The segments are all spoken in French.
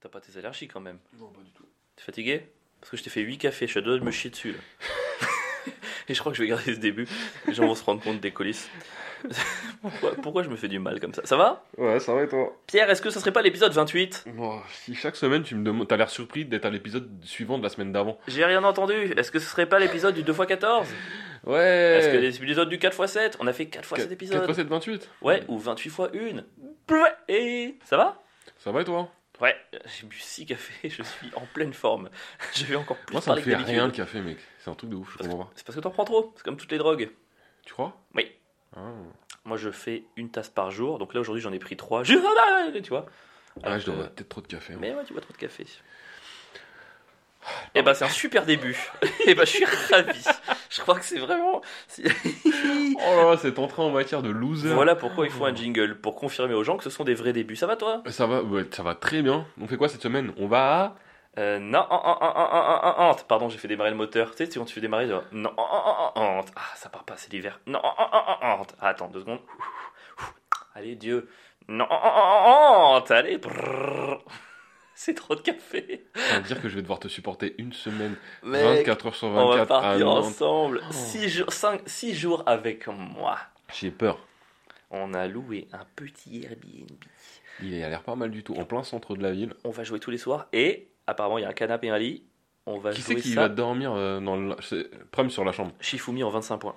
T'as pas tes allergies quand même. Non, pas du tout. T'es fatigué? Parce que je t'ai fait 8 cafés, je suis à deux de me chier dessus là. Et je crois que je vais garder ce début. Les gens vont se rendre compte des coulisses. pourquoi, pourquoi je me fais du mal comme ça? Ça va? Ouais, ça va et toi? Pierre, est-ce que ça serait pas l'épisode 28 Oh, Si chaque semaine tu me demandes. T'as l'air surpris d'être à l'épisode suivant de la semaine d'avant. J'ai rien entendu. Est-ce que ce serait pas l'épisode du 2x14 Ouais Est-ce que l'épisode du 4x7 On a fait 4x7 épisodes. 4 7 28 Ouais, ou 28 x 1. Et ça va? Ça va et toi? Ouais, j'ai bu 6 cafés, je suis en pleine forme. Je vais encore plus Moi ça me fait rien le café, mec. C'est un truc de ouf, je comprends pas. C'est parce que t'en prends trop, c'est comme toutes les drogues. Tu crois? Oui. Ah, Moi je fais une tasse par jour, donc là aujourd'hui j'en ai pris 3. Tu vois Ah, Alors je dois avoir peut-être trop de café. Mais ouais, tu bois trop de café. Et bah c'est un super début. Et bah je suis ravi. Je crois que c'est vraiment. c'est- Oh là là, cette entrée en matière de loser. voilà pourquoi il faut un jingle pour confirmer aux gens que ce sont des vrais débuts. Ça va toi Ça va, ouais, ça va très bien. On fait quoi cette semaine On va à... euh, Non, en, en, en. pardon, j'ai fait démarrer le moteur. Tu sais, quand tu fais démarrer, genre, non, ah ça part pas, c'est l'hiver. Non. Ah, attends deux secondes. Allez Dieu. Non, allez. brrr. C'est trop de café. Ça veut dire que je vais devoir te supporter une semaine, Mec, 24 heures sur On va 24 à partir ensemble. Oh. 6 jours, cinq- six jours avec moi. J'ai peur. On a loué un petit Airbnb. Il a l'air pas mal du tout, en plein centre de la ville. On va jouer tous les soirs. Et apparemment, il y a un canapé et un lit. On va Qui c'est jouer qui ça. va dormir euh, dans le... c'est- Prime sur la chambre. Shifumi en 25 points.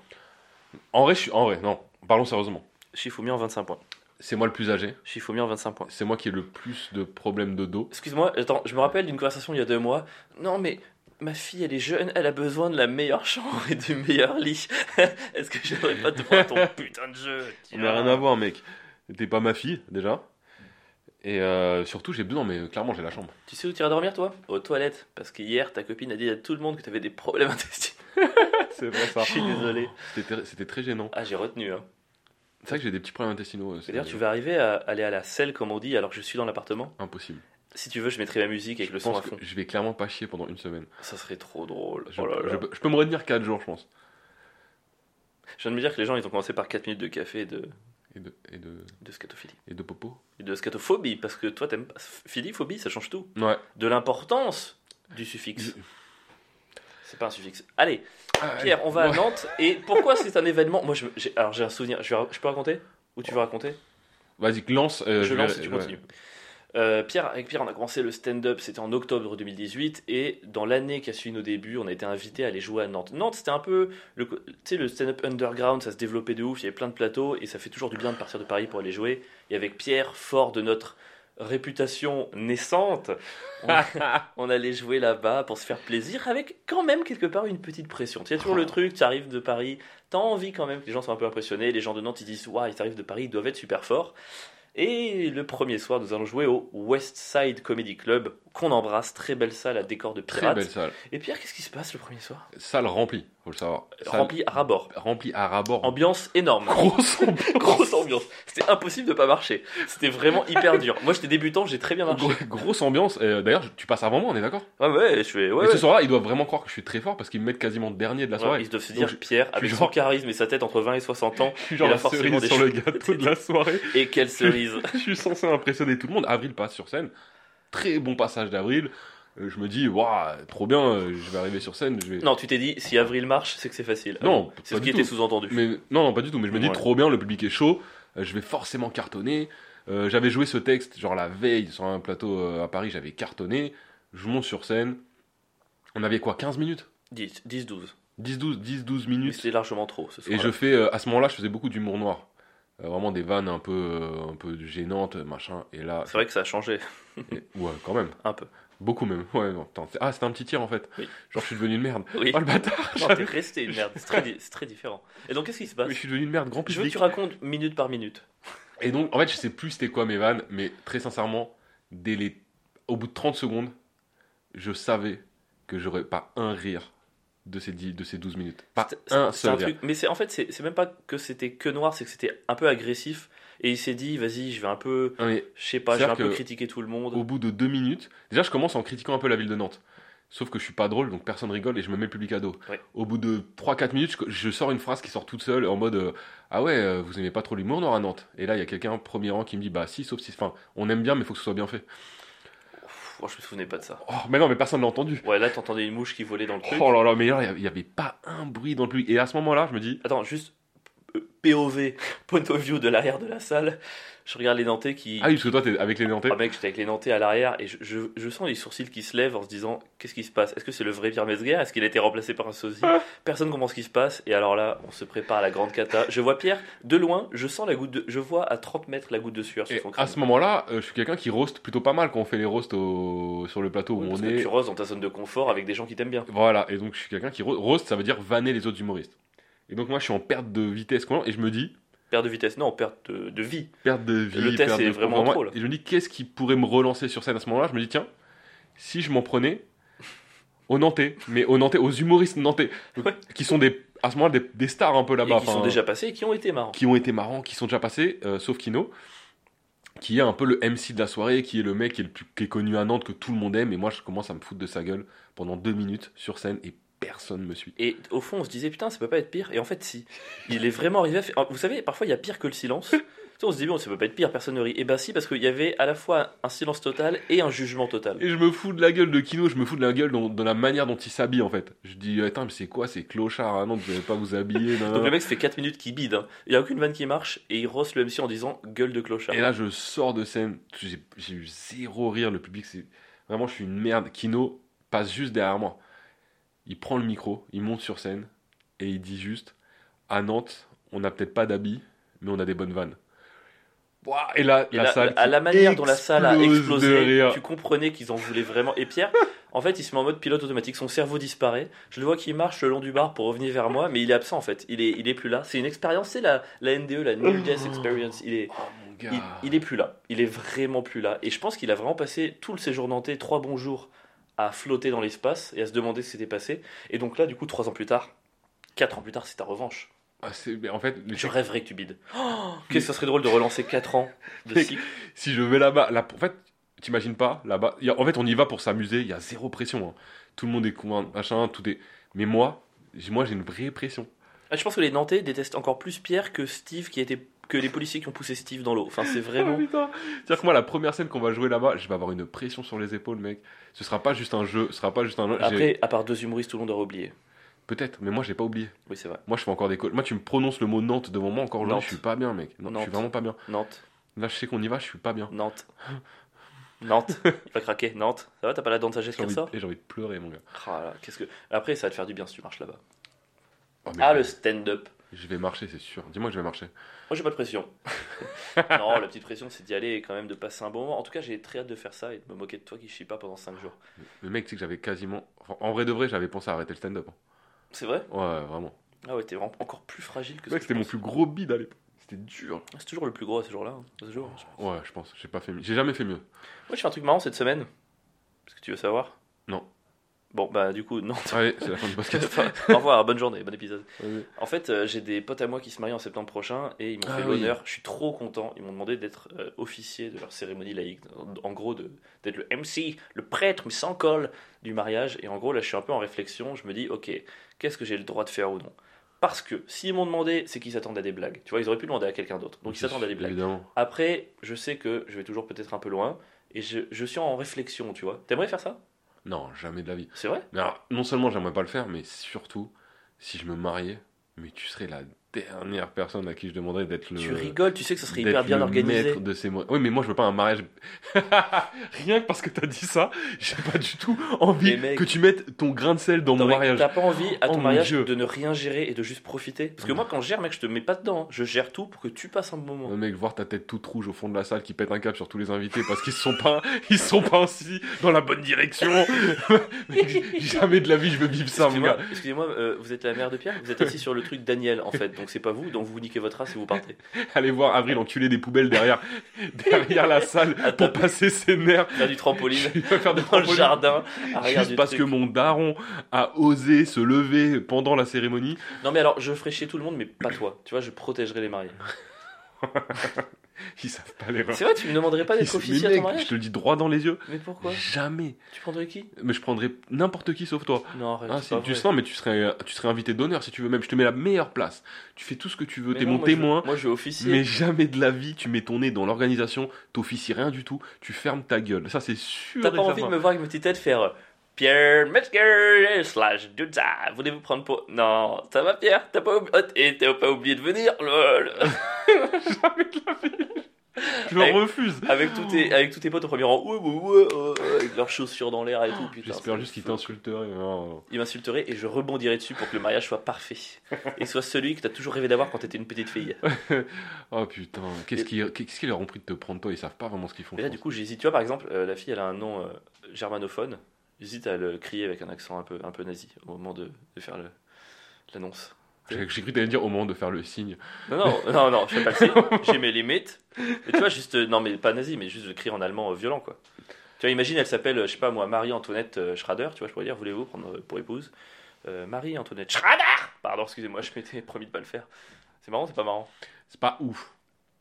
En vrai, en vrai, non. Parlons sérieusement. Shifumi en 25 points. C'est moi le plus âgé. Shifumi en 25 points. C'est moi qui ai le plus de problèmes de dos. Excuse-moi, attends, je me rappelle d'une conversation il y a deux mois. Non, mais ma fille, elle est jeune, elle a besoin de la meilleure chambre et du meilleur lit. Est-ce que j'aurais pas te prendre ton putain de jeu On n'a rien à voir, mec. T'es pas ma fille, déjà. Et euh, surtout, j'ai besoin, mais clairement, j'ai la chambre. Tu sais où tu iras dormir, toi? Aux toilettes. Parce qu'hier, ta copine a dit à tout le monde que t'avais des problèmes intestinaux. C'est vrai ça. Je suis désolé. C'était très gênant. Ah, j'ai retenu. Hein. C'est vrai que j'ai des petits problèmes intestinaux. euh, c'est D'ailleurs, tu vas arriver à aller à la selle, comme on dit, alors que je suis dans l'appartement Impossible. Si tu veux, je mettrai la musique avec le son à fond. que je vais clairement pas chier pendant une semaine. Ça serait trop drôle. Je, Oh là là. je peux- je peux me retenir 4 jours, je pense. Je viens de me dire que les gens, ils ont commencé par 4 minutes de café et de, Et de, et de, de scatophilie. et de popo. Et de scatophobie, parce que toi, t'aimes pas. Philie, phobie, ça change tout. Ouais. De l'importance du suffixe. C'est pas un suffixe. Allez, Ah, Pierre, on va à. Nantes. Et pourquoi c'est un événement Moi, je, j'ai- alors j'ai un souvenir. Je, vais- je peux raconter Ou tu veux raconter Vas-y, lance. euh, Je vais- lance et tu ouais. continues. Euh, Pierre, avec Pierre, on a commencé le stand-up, c'était en octobre 2018, et dans l'année qui a suivi nos débuts, on a été invité à aller jouer à Nantes. Nantes, c'était un peu, le, co- tu sais, le stand-up underground, ça se développait de ouf, il y avait plein de plateaux, et ça fait toujours du bien de partir de Paris pour aller jouer. Et avec Pierre, fort de notre réputation naissante, on, allait jouer là-bas pour se faire plaisir, avec quand même quelque part une petite pression. Tu sais, toujours le truc, tu arrives de Paris, t'as envie quand même que les gens soient un peu impressionnés, les gens de Nantes, ils disent, waouh, ils arrivent de Paris, ils doivent être super forts. Et le premier soir, nous allons jouer au West Side Comedy Club, qu'on embrasse, très belle salle à décor de Très pirates. belle salle. Et Pierre, qu'est-ce qui se passe le premier soir? Salle remplie, faut le savoir. Rempli à rabord. Remplie à rabord. Ambiance énorme. Grosse ambiance. Grosse ambiance. C'était impossible de pas marcher. C'était vraiment hyper dur. Moi, j'étais débutant, j'ai très bien marché. Gros- Grosse ambiance. Euh, D'ailleurs, tu passes avant moi, on est d'accord? Ouais, ouais, je fais. Ouais, Et ouais. ce soir-là, ils doivent vraiment croire que je suis très fort parce qu'ils me mettent quasiment dernier de la Ouais, soirée. ils doivent se dire, Pierre, avec son charisme et sa tête entre 20 et 60 ans, Je suis genre il a forcément cerise des sur le gâteau de la soirée. et quelle cerise je suis censé impressionner tout le monde. Avril passe sur scène. Très bon passage d'Avril. Euh, Je me dis, waouh, trop bien, euh, je vais arriver sur scène. Je vais... Non, tu t'es dit, si Avril marche, c'est que c'est facile. Non, c'est ce qui était sous-entendu. Mais non, non, pas du tout. Mais je me dis Ouais. trop bien, le public est chaud. euh, je vais forcément cartonner. Euh, j'avais joué ce texte genre la veille sur un plateau à Paris, j'avais cartonné. Je monte sur scène. On avait quoi 15 minutes? 10, 10, 12. 10 12 10 12 Mais minutes. c'était largement trop ce soir. Et je fais euh, à ce moment-là, je faisais beaucoup d'humour noir. Euh, vraiment des vannes un peu un peu gênantes, machin et là C'est vrai que ça a changé et- ouais, quand même. un peu. Beaucoup même. Ouais, non, ah, c'était un petit tir en fait. Oui. Genre je suis devenu une merde. Oui. Oh le bâtard. Non, t'es resté une merde. C'est très, di- c'est très différent. Et donc, qu'est-ce qui se passe Mais je suis devenu une merde grand Je veux que public. tu racontes minute par minute. Et donc, en fait, je sais plus c'était quoi mes vannes, mais très sincèrement, dès les... au bout de 30 secondes, je savais que j'aurais pas un rire de ces, 10, de ces 12 minutes. Pas C'est- un seul un rire. truc. Mais en fait, c'est même pas que c'était que noir, c'est que c'était un peu agressif. Et il s'est dit, vas-y, je vais un peu, je sais pas, je vais un peu que critiquer tout le monde. au bout de deux minutes, déjà, je commence en critiquant un peu la ville de Nantes. Sauf que je suis pas drôle, donc personne rigole et je me mets le public à dos. Ouais. Au bout de 3-4 minutes, je, je sors une phrase qui sort toute seule en mode euh, Ah ouais, euh, vous aimez pas trop l'humour noir à Nantes? Et là, il y a quelqu'un, premier rang, qui me dit Bah si, sauf si. Enfin, on aime bien, mais faut que ce soit bien fait. Moi, je me souvenais pas de ça. Oh, mais non, mais personne l'a entendu. Ouais, là, t'entendais une mouche qui volait dans le truc. Oh là là, mais là, il n'y avait pas un bruit dans le public. Et à ce moment-là, je me dis, Attends, juste POV, point of view de l'arrière de la salle. Je regarde les Nantais qui. ah oui, parce que toi, t'es avec les Nantais. Ah, mec, j'étais avec les Nantais à l'arrière et je, je, je sens les sourcils qui se lèvent en se disant Qu'est-ce qui se passe? Est-ce que c'est le vrai Pierre Metzger Est-ce qu'il a été remplacé par un sosie? Personne comprend ce qui se passe. Et alors là, on se prépare à la grande cata. Je vois Pierre de loin, je sens la goutte de. Je vois à 30 mètres la goutte de sueur sur Et son à crâne. ce moment-là, euh, je suis quelqu'un qui roast plutôt pas mal quand on fait les roasts au- sur le plateau où Oui, parce on que est. tu roses dans ta zone de confort avec des gens qui t'aiment bien. Voilà, et donc je suis quelqu'un qui ro- roast, ça veut dire vanner les autres humoristes. Et donc moi, je suis en perte de vitesse et je me dis, Perte de vitesse, non, perte de, de vie. perte de vie, Le test est de vraiment trop, là. Et je me dis, qu'est-ce qui pourrait me relancer sur scène à ce moment-là? Je me dis, tiens, si je m'en prenais aux Nantais, mais aux Nantais, aux humoristes nantais, donc, Ouais. qui sont des, à ce moment-là des, des stars un peu là-bas, qui sont déjà passés et qui ont été marrants. qui ont été marrants, qui sont déjà passés, euh, sauf Kino, qui est un peu le MC de la soirée, qui est le mec qui est, le plus, qui est connu à Nantes, que tout le monde aime, et moi je commence à me foutre de sa gueule pendant deux minutes sur scène, et personne me suit. Et au fond, on se disait, putain, ça peut pas être pire. Et en fait, si. Il est vraiment arrivé à faire. Vous savez, parfois, il y a pire que le silence. On se dit, bon, ça peut pas être pire, personne ne rit. Et bah, si, parce qu'il y avait à la fois un silence total et un jugement total. Et je me fous de la gueule de Kino, je me fous de la gueule dans- de la manière dont il s'habille en fait. Je dis, attends, mais c'est quoi ces clochards à Nantes, vous n'allez pas vous habiller nan, nan, Donc le mec, ça fait 4 minutes qu'il bide. hein. Il y a aucune vanne qui marche et il rosse le MC en disant gueule de clochard. Et là, je sors de scène, j'ai j'ai eu zéro rire, le public, c'est vraiment, je suis une merde. Kino passe juste derrière moi. Il prend le micro, il monte sur scène et il dit juste, à Nantes, on n'a peut-être pas d'habits, mais on a des bonnes vannes. Et là, Et la salle à la manière dont la salle a explosé, tu comprenais qu'ils en voulaient vraiment. Et Pierre, en fait, il se met en mode pilote automatique. Son cerveau disparaît. Je le vois qui marche le long du bar pour revenir vers moi, mais il est absent en fait. Il est, il est plus là. C'est une expérience, c'est la, la NDE, la Near Death Experience. Il est, Oh il est plus là. Il est vraiment plus là. Et je pense qu'il a vraiment passé tout le séjour nantais, trois bons jours, à flotter dans l'espace et à se demander ce qui s'était passé. Et donc là, du coup, trois ans plus tard, quatre ans plus tard, c'est ta revanche. Ah, en fait, Je rêverais que tu bides. Oh, Qu'est-ce que ça serait drôle de relancer quatre ans de cycle. si je vais là-bas, là, en fait, t'imagines pas, là-bas, a- en fait, on y va pour s'amuser, il y a zéro pression. hein. Tout le monde est con, machin, tout est. Mais moi, j'ai- moi, j'ai une vraie pression. Ah, je pense que les Nantais détestent encore plus Pierre que Steve qui été que les policiers qui ont poussé Steve dans l'eau. Enfin, c'est vraiment. Oh. C'est-à-dire que moi, la première scène qu'on va jouer là-bas, je vais avoir une pression sur les épaules, mec. Ce sera pas juste un jeu, ce sera pas juste un. Après, à part deux humoristes, tout le monde aurait oublié. Peut-être, mais moi, j'ai pas oublié. Oui, c'est vrai. Moi, je fais encore des. Moi, tu me prononces le mot Nantes devant moi encore aujourd'hui, je suis pas bien, mec. Non, je Nantes. suis vraiment pas bien. Nantes, Là, je sais qu'on y va, je suis pas bien. Nantes, Nantes. Il va craquer. Nantes. Ça va, t'as pas la dent de sagesse ressort et j'ai envie de pleurer, mon gars. Ah qu'est-ce que. Après, ça va te faire du bien si tu marches là-bas. Oh, Ah, je- le stand-up. Je vais marcher, c'est sûr. Dis-moi que je vais marcher. Moi, j'ai pas de pression. non, la petite pression, c'est d'y aller et quand même de passer un bon moment. En tout cas, j'ai très hâte de faire ça et de me moquer de toi qui chie pas pendant 5 jours. Le mec, tu sais que j'avais quasiment. enfin, en vrai de vrai, j'avais pensé à arrêter le stand-up. hein. C'est vrai? Ouais, vraiment. Ah ouais, t'es vraiment encore plus fragile que que c'était mon plus gros bide à l'époque. C'était dur. C'est toujours le plus gros à ce jour-là. hein, ce jour. Ouais, je pense. J'ai pas fait mieux. J'ai jamais fait mieux. Moi, je fais un truc marrant cette semaine. Est-ce que tu veux savoir? Non. Bon, bah, du coup, non. Allez, c'est la fin du podcast. Enfin, Au revoir, bonne journée, bon épisode. En fait, euh, j'ai des potes à moi qui se marient en septembre prochain et ils m'ont Ah fait oui. l'honneur. Je suis trop content. Ils m'ont demandé d'être euh, officier de leur cérémonie laïque. En, en gros, d'être le MC, le prêtre, mais sans col du mariage. Et en gros, là, je suis un peu en réflexion. Je me dis, ok, qu'est-ce que j'ai le droit de faire ou non? Parce que s'ils m'ont demandé, c'est qu'ils s'attendent à des blagues. Tu vois, ils auraient pu demander à quelqu'un d'autre. Donc, ils s'attendent à des blagues. Évidemment. Après, je sais que je vais toujours peut-être un peu loin. Et je, je suis en réflexion, tu vois. T'aimerais faire ça? Non, jamais de la vie. C'est vrai? Mais alors, non seulement j'aimerais pas le faire, mais surtout, si je me mariais, mais tu serais la dernière personne à qui je demanderais d'être le. Tu rigoles, tu sais que ça serait hyper bien organisé. maître de ces mots. Oui, mais moi je veux pas un mariage. Rien que parce que t'as dit ça, j'ai pas du tout envie que tu mettes ton grain de sel dans mon mariage. T'as pas envie à ton mariage de ne rien gérer et de juste profiter Parce que Mm. moi, quand je gère, mec, je te mets pas dedans. Je gère tout pour que tu passes un bon moment. Le mec, voir ta tête toute rouge au fond de la salle qui pète un câble sur tous les invités parce qu'ils sont pas, ils sont pas assis dans la bonne direction. Mec, Jamais de la vie je veux vivre ça, mon Excusez-moi, gars. excusez-moi, euh, vous êtes la mère de Pierre? Vous êtes assis sur le truc Daniel, en fait. Donc c'est pas vous, donc vous niquez votre race et vous partez. Allez voir Avril enculer des poubelles derrière, derrière la salle pour passer ses nerfs. Faire du trampoline faire des dans le jardin. Juste du parce truc. que mon daron a osé se lever pendant la cérémonie. Non, mais alors, je ferai chier tout le monde, mais pas toi. Tu vois, je protégerai les mariés. Ils savent pas l'erreur. C'est vrai, tu me demanderais pas d'être officier à ton mariage je te le dis droit dans les yeux. Mais pourquoi? Jamais. Tu prendrais qui? Mais je prendrais n'importe qui sauf toi. Non, arrête. Ah, c'est mais tu serais, tu serais invité d'honneur si tu veux même. Je te mets la meilleure place. Tu fais tout ce que tu veux. T'es mon moi, je veux- témoin. Moi, je veux officier. Mais jamais de la vie, tu mets ton nez dans l'organisation, t'officies rien du tout, tu fermes ta gueule. Ça, c'est sûr. T'as pas envie de me voir avec ma petite tête faire euh, Pierre Metzger slash Duza. Voulez-vous prendre pour. Non, ça va Pierre? T'as pas, oublié... et t'as pas oublié de venir lol. Je le Avec- refuse. avec, tous tes, avec tous tes potes au premier rang, ouais, ouais, ouais, avec leurs chaussures dans l'air et tout. Putain, J'espère juste qu'il t'insulterait. Non. Il m'insulterait et je rebondirais dessus pour que le mariage soit parfait. Et soit celui que t'as toujours rêvé d'avoir quand t'étais une petite fille. Oh putain, qu'est-ce qu'ils qu'est-ce qu'ils leur ont pris de te prendre toi? Ils savent pas vraiment ce qu'ils font. Mais là, je du coup, j'hésite. Tu vois, par exemple, euh, la fille, elle a un nom euh, germanophone. J'hésite à le crier avec un accent un peu, un peu nazi au moment de, de faire l'annonce. J'ai cru que t'allais dire au moment de faire le signe. Non, non, non, non, je fais pas le signe. J'ai mes limites. Mais tu vois, juste, non, mais pas nazi, mais juste le crier en allemand euh, violent, quoi. Tu vois, imagine, elle s'appelle, je sais pas moi, Marie-Antoinette euh, Schrader, tu vois, je pourrais dire, voulez-vous prendre euh, pour épouse Euh, Marie-Antoinette Schrader? Pardon, excusez-moi, je m'étais promis de pas le faire. C'est marrant, c'est pas marrant C'est pas ouf.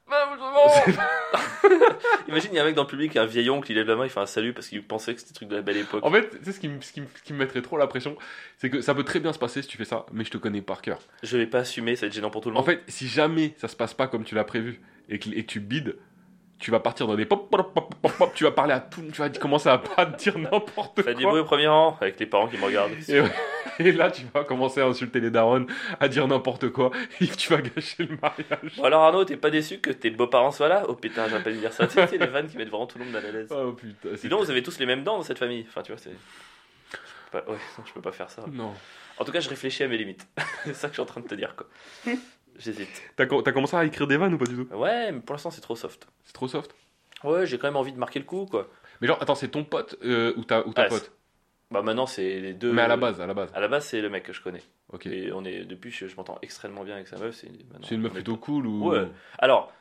Imagine, il y a un mec dans le public, un vieil oncle, il lève la main, il fait un salut parce qu'il pensait que c'était le truc de la belle époque. En fait, tu sais ce qui, me- ce, qui me, ce qui me mettrait trop la pression, c'est que ça peut très bien se passer si tu fais ça, mais je te connais par cœur. Je vais pas assumer, ça va être gênant pour tout le En monde. fait, si jamais ça se passe pas comme tu l'as prévu et que, et que tu bides, tu vas partir dans des pop pop pop pop pop, tu vas parler à tout, tu vas commencer à pas dire n'importe Faites du quoi. bruit au premier rang avec les parents qui me regardent. Et, et là, tu vas commencer à insulter les darons, à dire n'importe quoi, et tu vas gâcher le mariage. Bon alors Arnaud, t'es pas déçu que tes beaux-parents soient là? Oh putain, j'ai pas dû dire ça. Tu sais, c'est les vannes qui mettent vraiment tout le monde mal à l'aise. Oh putain, Sinon, vous avez tous les mêmes dents dans cette famille. Enfin, tu vois, c'est. je peux pas- Ouais, non, je peux pas faire ça. Non. En tout cas, je réfléchis à mes limites. c'est ça que je suis en train de te dire, quoi. J'hésite. T'as co- t'as commencé à écrire des vannes ou pas du tout? Ouais, mais pour l'instant, c'est trop soft. C'est trop soft? Ouais, j'ai quand même envie de marquer le coup, quoi. Mais genre, attends, c'est ton pote euh, ou ta, ou ta Ouais, pote? Bah maintenant, c'est les deux. Mais à la base, à la base. À la base, c'est le mec que je connais. Ok. Et on est depuis, je, je m'entends extrêmement bien avec sa meuf. C'est une meuf est- plutôt cool ou. Ouais. Alors,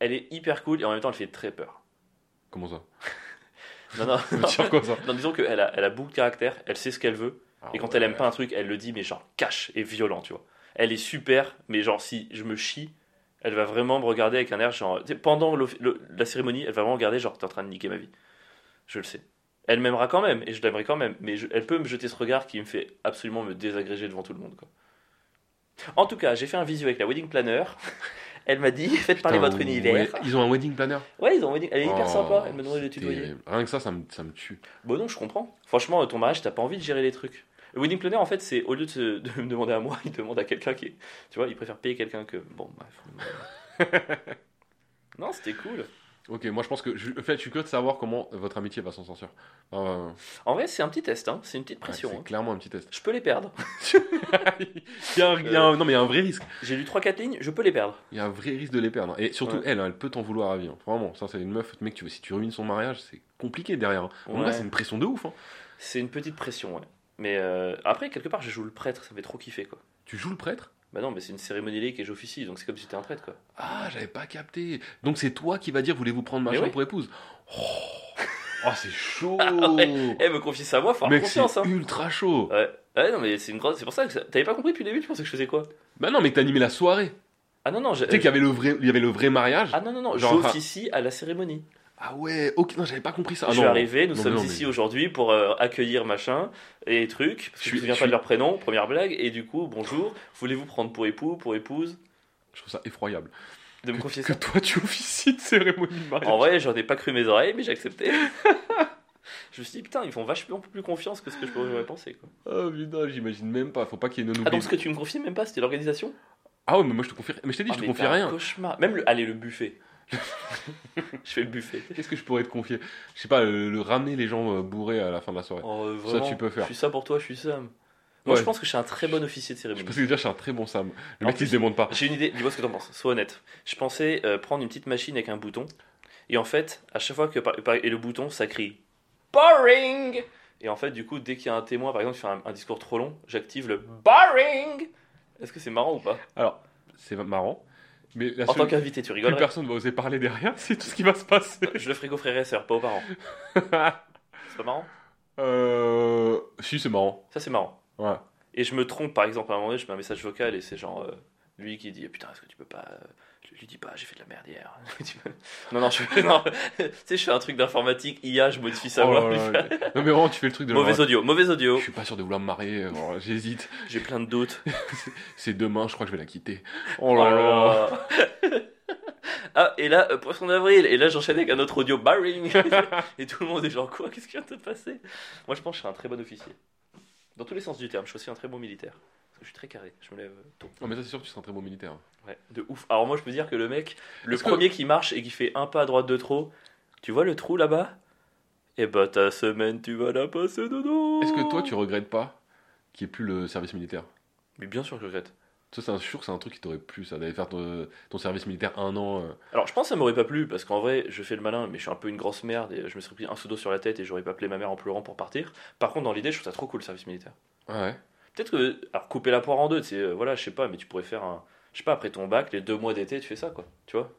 elle est hyper cool et en même temps, elle fait très peur. Comment ça Non, non. Dire quoi ça non disons qu'elle a, elle a beaucoup de caractère. Elle sait ce qu'elle veut. Ah Et quand ouais. elle aime pas un truc, elle le dit, mais genre cash et violent, tu vois. Elle est super, mais genre si je me chie, elle va vraiment me regarder avec un air genre. Pendant le- le- la cérémonie, elle va vraiment regarder genre t'es en train de niquer ma vie. Je le sais. Elle m'aimera quand même, et je l'aimerai quand même, mais je- elle peut me jeter ce regard qui me fait absolument me désagréger devant tout le monde. Quoi. En tout cas, j'ai fait un visio avec la wedding planner. Elle m'a dit faites parler votre ouais, univers. Ils ont un wedding planner? Ouais, ils ont un wedding. Elle est hyper Oh, sympa. Elle m'a demandé de tutoyer. Rien que ça, ça me, ça me tue. Bon non, je comprends. Franchement, ton mariage, t'as pas envie de gérer les trucs. Le wedding planner, en fait, c'est au lieu de, se- de me demander à moi, il demande à quelqu'un qui est... Tu vois, il préfère payer quelqu'un que... Bon, bref. non, c'était cool. Ok, moi je pense que. je- En fait, je suis curieux de savoir comment votre amitié va s'en sortir. Euh, En vrai, c'est un petit test, hein. c'est une petite ouais, pression. c'est hein. clairement un petit test. Je peux les perdre. il y a un, il y a un- non, mais il y a un vrai risque. J'ai lu 3-4 lignes, je peux les perdre. Il y a un vrai risque de les perdre. Et surtout, Ouais. elle, hein, elle peut t'en vouloir à vie. hein. Vraiment, ça, c'est une meuf, mec, tu, si tu ruines son mariage, c'est compliqué derrière. Ouais. gars, c'est une pression de ouf. hein. C'est une petite pression, ouais. Mais euh, après, quelque part, je joue le prêtre, ça me fait trop kiffer, quoi. Tu joues le prêtre? Bah non, mais c'est une cérémonie laïque et j'officie, donc c'est comme si j'étais un prêtre, quoi. Ah, j'avais pas capté. Donc c'est toi qui vas dire voulez-vous prendre ma Mais chambre oui. pour épouse? Oh, Oh, c'est chaud Eh, me confier ça à moi, faut avoir Mec, c'est confiance, hein. ultra chaud Ouais. Ouais, non, mais c'est une grosse... C'est pour ça que... ça- T'avais pas compris depuis le début, tu pensais que je faisais quoi? Bah non, mais que t'as animé la soirée. Ah non, non, j'ai... Tu sais qu'il y avait le vrai, il y avait le vrai mariage. Ah non, non, non, Genre, j'officie à la cérémonie. Ah ouais, ok, non, j'avais pas compris ça. Ah je non. suis arrivé, nous Non, sommes non, ici mais- aujourd'hui pour euh, accueillir machin et trucs, parce que Je suis- souviens pas de leur prénom, première blague, et du coup, bonjour, voulez-vous prendre pour époux, pour épouse, Je trouve ça effroyable. de me Que, confier que ça toi tu officies de cérémonie de mariage. En vrai, j'en ai pas cru mes oreilles, mais j'ai accepté. je me suis dit, putain, ils font vachement plus confiance que ce que je pourrais penser. Quoi. Oh putain, j'imagine même pas. Faut pas qu'il y ait une Ah, donc ce que tu me confies même pas, c'était l'organisation? Ah ouais, mais moi je te confie. Mais je t'ai dit, Ah, je te confie rien. cauchemar. Même le. Allez, le buffet. je fais le buffet. Qu'est-ce que je pourrais te confier? Je sais pas, le, le ramener les gens euh, bourrés à la fin de la soirée. Oh, euh, Ça, tu peux faire. Je suis ça pour toi, je suis Sam. Moi, Ouais. je pense que je suis un très bon officier de Je cérémonie. pense que déjà, je suis un très bon Sam. Le En mec, il plus- se démonte pas. J'ai une idée, dis-moi ce que t'en penses, sois honnête. Je pensais euh, prendre une petite machine avec un bouton, et en fait, à chaque fois que. Et le bouton, ça crie BORING Et en fait, du coup, dès qu'il y a un témoin, par exemple, qui fait un, un discours trop long, j'active le BORING Est-ce que c'est marrant ou pas? Alors, c'est marrant. Mais la En tant seule qu'invité, tu plus rigolerais personne va oser parler derrière, c'est tout ce qui va se passer. Je le ferai qu'aux frères et sœurs, pas aux parents. C'est pas marrant? Euh. Si, c'est marrant. Ça, c'est marrant. Ouais. Et je me trompe, par exemple, à un moment donné, je mets un message vocal et c'est genre euh, Lui qui dit Putain, est-ce que tu peux pas. Je lui dis pas, j'ai fait de la merde hier. Non, non, je fais, non, tu sais, je fais un truc d'informatique, IA, je modifie sa Oh voix. là là, Non, mais vraiment, tu fais le truc de Mauvais audio, mauvais audio. Je suis pas sûr de vouloir me marier, euh, j'hésite. J'ai plein de doutes. C'est demain, je crois que je vais la quitter. Oh là là. ah, et là, euh, Poisson d'avril, et là j'enchaîne avec un autre audio, Barring. et tout le monde est genre, quoi Qu'est-ce qui vient de te passer? Moi je pense que je serai un très bon officier. Dans tous les sens du terme, je suis aussi un très bon militaire. Parce que je suis très carré, je me lève tôt. Oh, mais ça, c'est sûr que tu seras un très bon militaire. Ouais, de ouf. Alors moi je peux dire que le mec, le Est-ce que- premier qui marche et qui fait un pas à droite de trop, tu vois le trou là-bas? Et bah ta semaine tu vas la passer dedans. Est-ce que toi, tu regrettes pas qu'il n'y ait plus le service militaire? Mais bien sûr que je regrette. Ça, c'est un- sûr que c'est un truc qui t'aurait plu, ça, d'aller faire ton, ton service militaire un an. euh. Alors je pense que ça m'aurait pas plu parce qu'en vrai je fais le malin mais je suis un peu une grosse merde et je me serais pris un seau d'eau sur la tête et j'aurais pas appelé ma mère en pleurant pour partir. Par contre dans l'idée je trouve ça trop cool le service militaire. Ah ouais? Peut-être que alors couper la poire en deux, tu sais, euh, voilà je sais pas mais tu pourrais faire un je sais pas après ton bac les deux mois d'été tu fais ça quoi tu vois.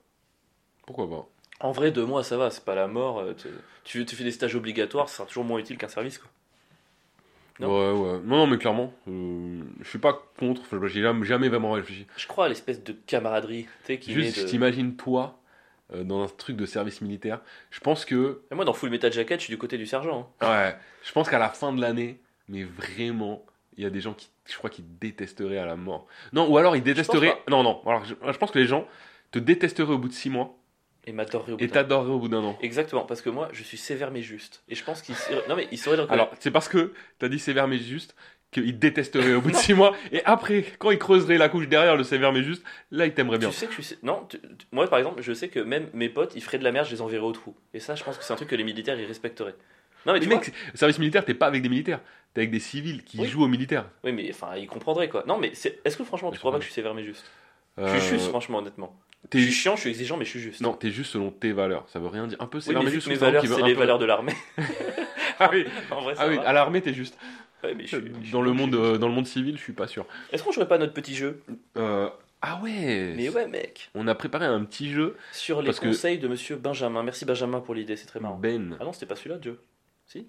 Pourquoi pas En vrai deux mois ça va c'est pas la mort euh, tu, fais des stages obligatoires ça sera toujours moins utile qu'un service quoi. Non? Ouais, ouais. Non, non, mais clairement, euh, je suis pas contre. J'ai jamais, vraiment réfléchi. Je crois à l'espèce de camaraderie tu sais qui Juste, naît de... t'imagines toi euh, dans un truc de service militaire. Je pense que, Et moi dans Full Metal Jacket je suis du côté du sergent. hein. ouais, je pense qu'à la fin de l'année, mais vraiment, il y a des gens qui, je crois, qui détesteraient à la mort. Non, ou alors ils détesteraient. Non, non. Alors, je, je pense que les gens te détesteraient au bout de six mois Et m'adorerait au bout et t'adoreraient au bout d'un an. Exactement parce que moi je suis sévère mais juste et je pense qu'il saurait- non mais il saurait le reconnaître. Alors, c'est parce que t'as dit sévère mais juste qu'ils détesteraient au bout de six mois. Et après, quand ils creuseraient la couche derrière le sévère mais juste, là, ils t'aimeraient bien. Tu sais que je suis. Non, tu- moi par exemple, je sais que même mes potes, ils feraient de la merde, je les enverrais au trou. Et ça, je pense que c'est un truc que les militaires, ils respecteraient. Non, mais Mais tu mec, service militaire, t'es pas avec des militaires. T'es avec des civils qui Oui. jouent aux militaires. Oui, mais enfin, ils comprendraient quoi. Non, mais c'est- est-ce que franchement, tu crois pas que je suis sévère mais juste? Euh, Je suis juste, franchement, honnêtement. t'es Je suis chiant, je suis exigeant, mais je suis juste. Non, t'es juste selon tes valeurs. Ça veut rien dire. Un peu Oui, sévère mais juste. mes valeurs, c'est les peu- valeurs de l'armée. Ah oui, en vrai, ah oui à l'armée, t'es juste. Ouais, mais je suis- je suis- Dans le monde, euh, dans le monde civil, je suis pas sûr. Est-ce qu'on jouerait pas notre petit jeu? Euh, Ah ouais. Mais ouais, mec. On a préparé un petit jeu. Sur les que- conseils de monsieur Benjamin. Merci Benjamin pour l'idée, c'est très marrant. Ben. Ah non, c'était pas celui-là, Dieu.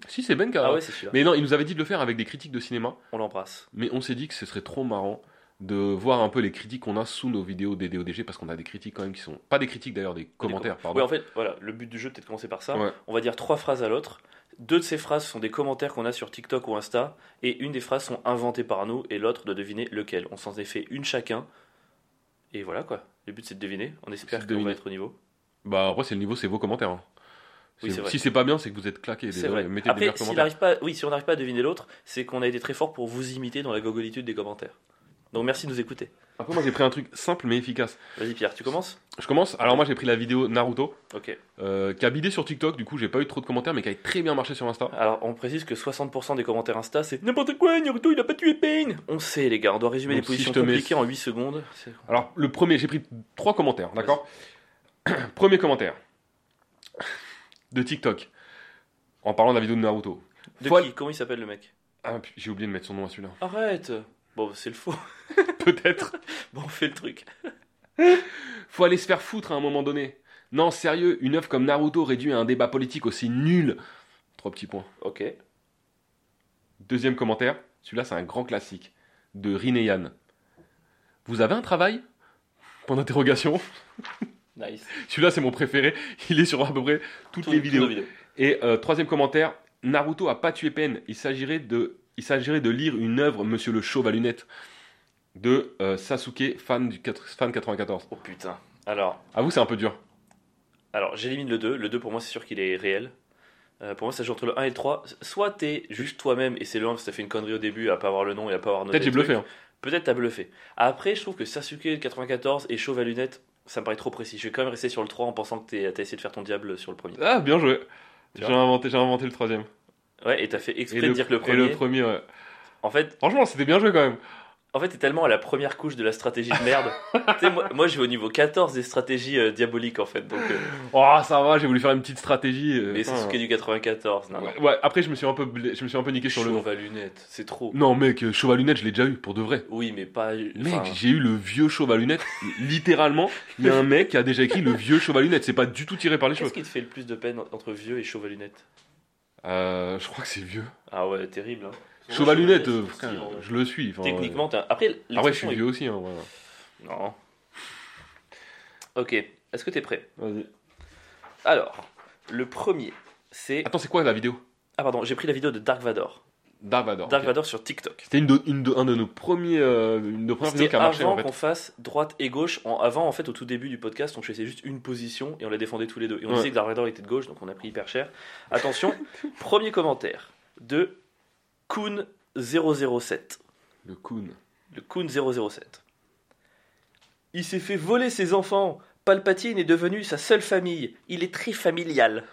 Si c'est Ben qui a- Ah ouais, c'est celui-là. Mais non, il nous avait dit de le faire avec des critiques de cinéma. On l'embrasse. Mais on s'est dit que ce serait trop marrant de voir un peu les critiques qu'on a sous nos vidéos des DODG parce qu'on a des critiques quand même qui sont pas des critiques d'ailleurs des commentaires pardon. Oui, en fait, voilà, le but du jeu, peut-être commencer par ça. Ouais. On va dire trois phrases à l'autre. Deux de ces phrases sont des commentaires qu'on a sur TikTok ou Insta, et une des phrases sont inventées par nous, et l'autre de deviner lequel. On s'en est fait une chacun, et voilà quoi. Le but c'est de deviner. On espère C'est qu'on de va être au niveau. Bah après c'est le niveau, c'est vos commentaires. hein. Oui, C'est- c'est vrai. si c'est pas bien, c'est que vous êtes claqués. C'est Désolé, vrai. mettez des Après, arrive pas, oui, si on n'arrive pas à deviner l'autre, c'est qu'on a été très fort pour vous imiter dans la gogolitude des commentaires. Donc merci de nous écouter. Après moi j'ai pris un truc simple mais efficace. Vas-y Pierre, tu commences? Je commence. Alors moi j'ai pris la vidéo Naruto Ok. euh, qui a bidé sur TikTok. Du coup j'ai pas eu trop de commentaires mais qui a très bien marché sur Insta. Alors, on précise que 60% des commentaires Insta, c'est n'importe quoi, Naruto, il a pas tué Pain On sait, les gars, on doit résumer Donc, les si positions je te mets- compliquées en 8 secondes. Alors le premier, j'ai pris trois commentaires, d'accord? Premier commentaire de TikTok en parlant de la vidéo de Naruto. De Faut- qui? Comment il s'appelle le mec? Ah, puis j'ai oublié de mettre son nom à celui-là. Arrête Bon, c'est le faux. Peut-être. Bon, on fait le truc. Faut aller se faire foutre à un moment donné. Non, sérieux, une œuvre comme Naruto réduit à un débat politique aussi nul. Trois petits points. Ok. Deuxième commentaire, celui-là c'est un grand classique de Rineyan. Vous avez un travail? Point d'interrogation. Nice. Celui-là c'est mon préféré. Il est sur à peu près toutes les vidéos. Et euh, troisième commentaire, Naruto a pas tué Pen. Il s'agirait de, il s'agirait de lire une œuvre, Monsieur le Chauve à lunettes, de euh, Sasuke, fan du fan 94. Oh putain. Alors, À vous, c'est un peu dur. alors j'élimine le 2. Le 2, pour moi, c'est sûr qu'il est réel. Euh, pour moi, ça joue entre le 1 et le 3. Soit t'es juste toi-même et c'est le 1 parce que t'as fait une connerie au début à pas avoir le nom et à pas avoir noté Peut-être j'ai bluffé. hein. Peut-être t'as bluffé. Après, je trouve que Sasuke 94 et Chauve à lunettes, ça me paraît trop précis. Je vais quand même rester sur le 3 en pensant que t'as essayé de faire ton diable sur le premier. Ah, bien joué. J'ai inventé, j'ai inventé le troisième. Ouais, et t'as fait Et exprès le, de dire que le et premier. le premier, ouais. En fait, Franchement, c'était bien joué quand même. En fait, t'es tellement à la première couche de la stratégie de merde. moi, moi, je vais au niveau 14 des stratégies euh, diaboliques en fait. Donc, euh, Oh, ça va, j'ai voulu faire une petite stratégie. euh, mais enfin, Sasuke du 94. Non, non. ouais, ouais, après, je me suis un peu, blé- je me suis un peu niqué sur le à lunettes, c'est trop. Non, mec, euh, chauve à lunettes, je l'ai déjà eu, pour de vrai. Oui, mais pas. Mec, enfin, j'ai eu le vieux chauve à lunettes. Littéralement, il y a un mec qui a déjà écrit le vieux chauve à lunettes. C'est pas du tout tiré par les cheveux. Qu'est-ce qui te fait le plus de peine entre vieux et lunettes? Euh, je crois que c'est vieux. Ah ouais, terrible. Hein. Lunettes, euh, vrai. je le suis. enfin, Techniquement, t'as- après, euh, Après, je suis vieux aussi. hein, voilà. Non. Ok, est-ce que t'es prêt? Vas-y. Alors, le premier, c'est. Attends, c'est quoi la vidéo? Ah, pardon, j'ai pris la vidéo de Dark Vador. Dark Vador. Dark ok. Vador sur TikTok. C'était une de, une de- un de nos premiers, euh, une de nos premières vidéos C'était qui a marché avant en fait. qu'on fasse droite et gauche. En, avant, en fait, au tout début du podcast, on choisissait juste une position et on la défendait tous les deux. Et on Ouais. disait que Dark Vador était de gauche, donc on a pris hyper cher. Attention, premier commentaire de Koon007. Le Coon. Le Koon007. Il s'est fait voler ses enfants. Palpatine est devenu sa seule famille. Il est très familial.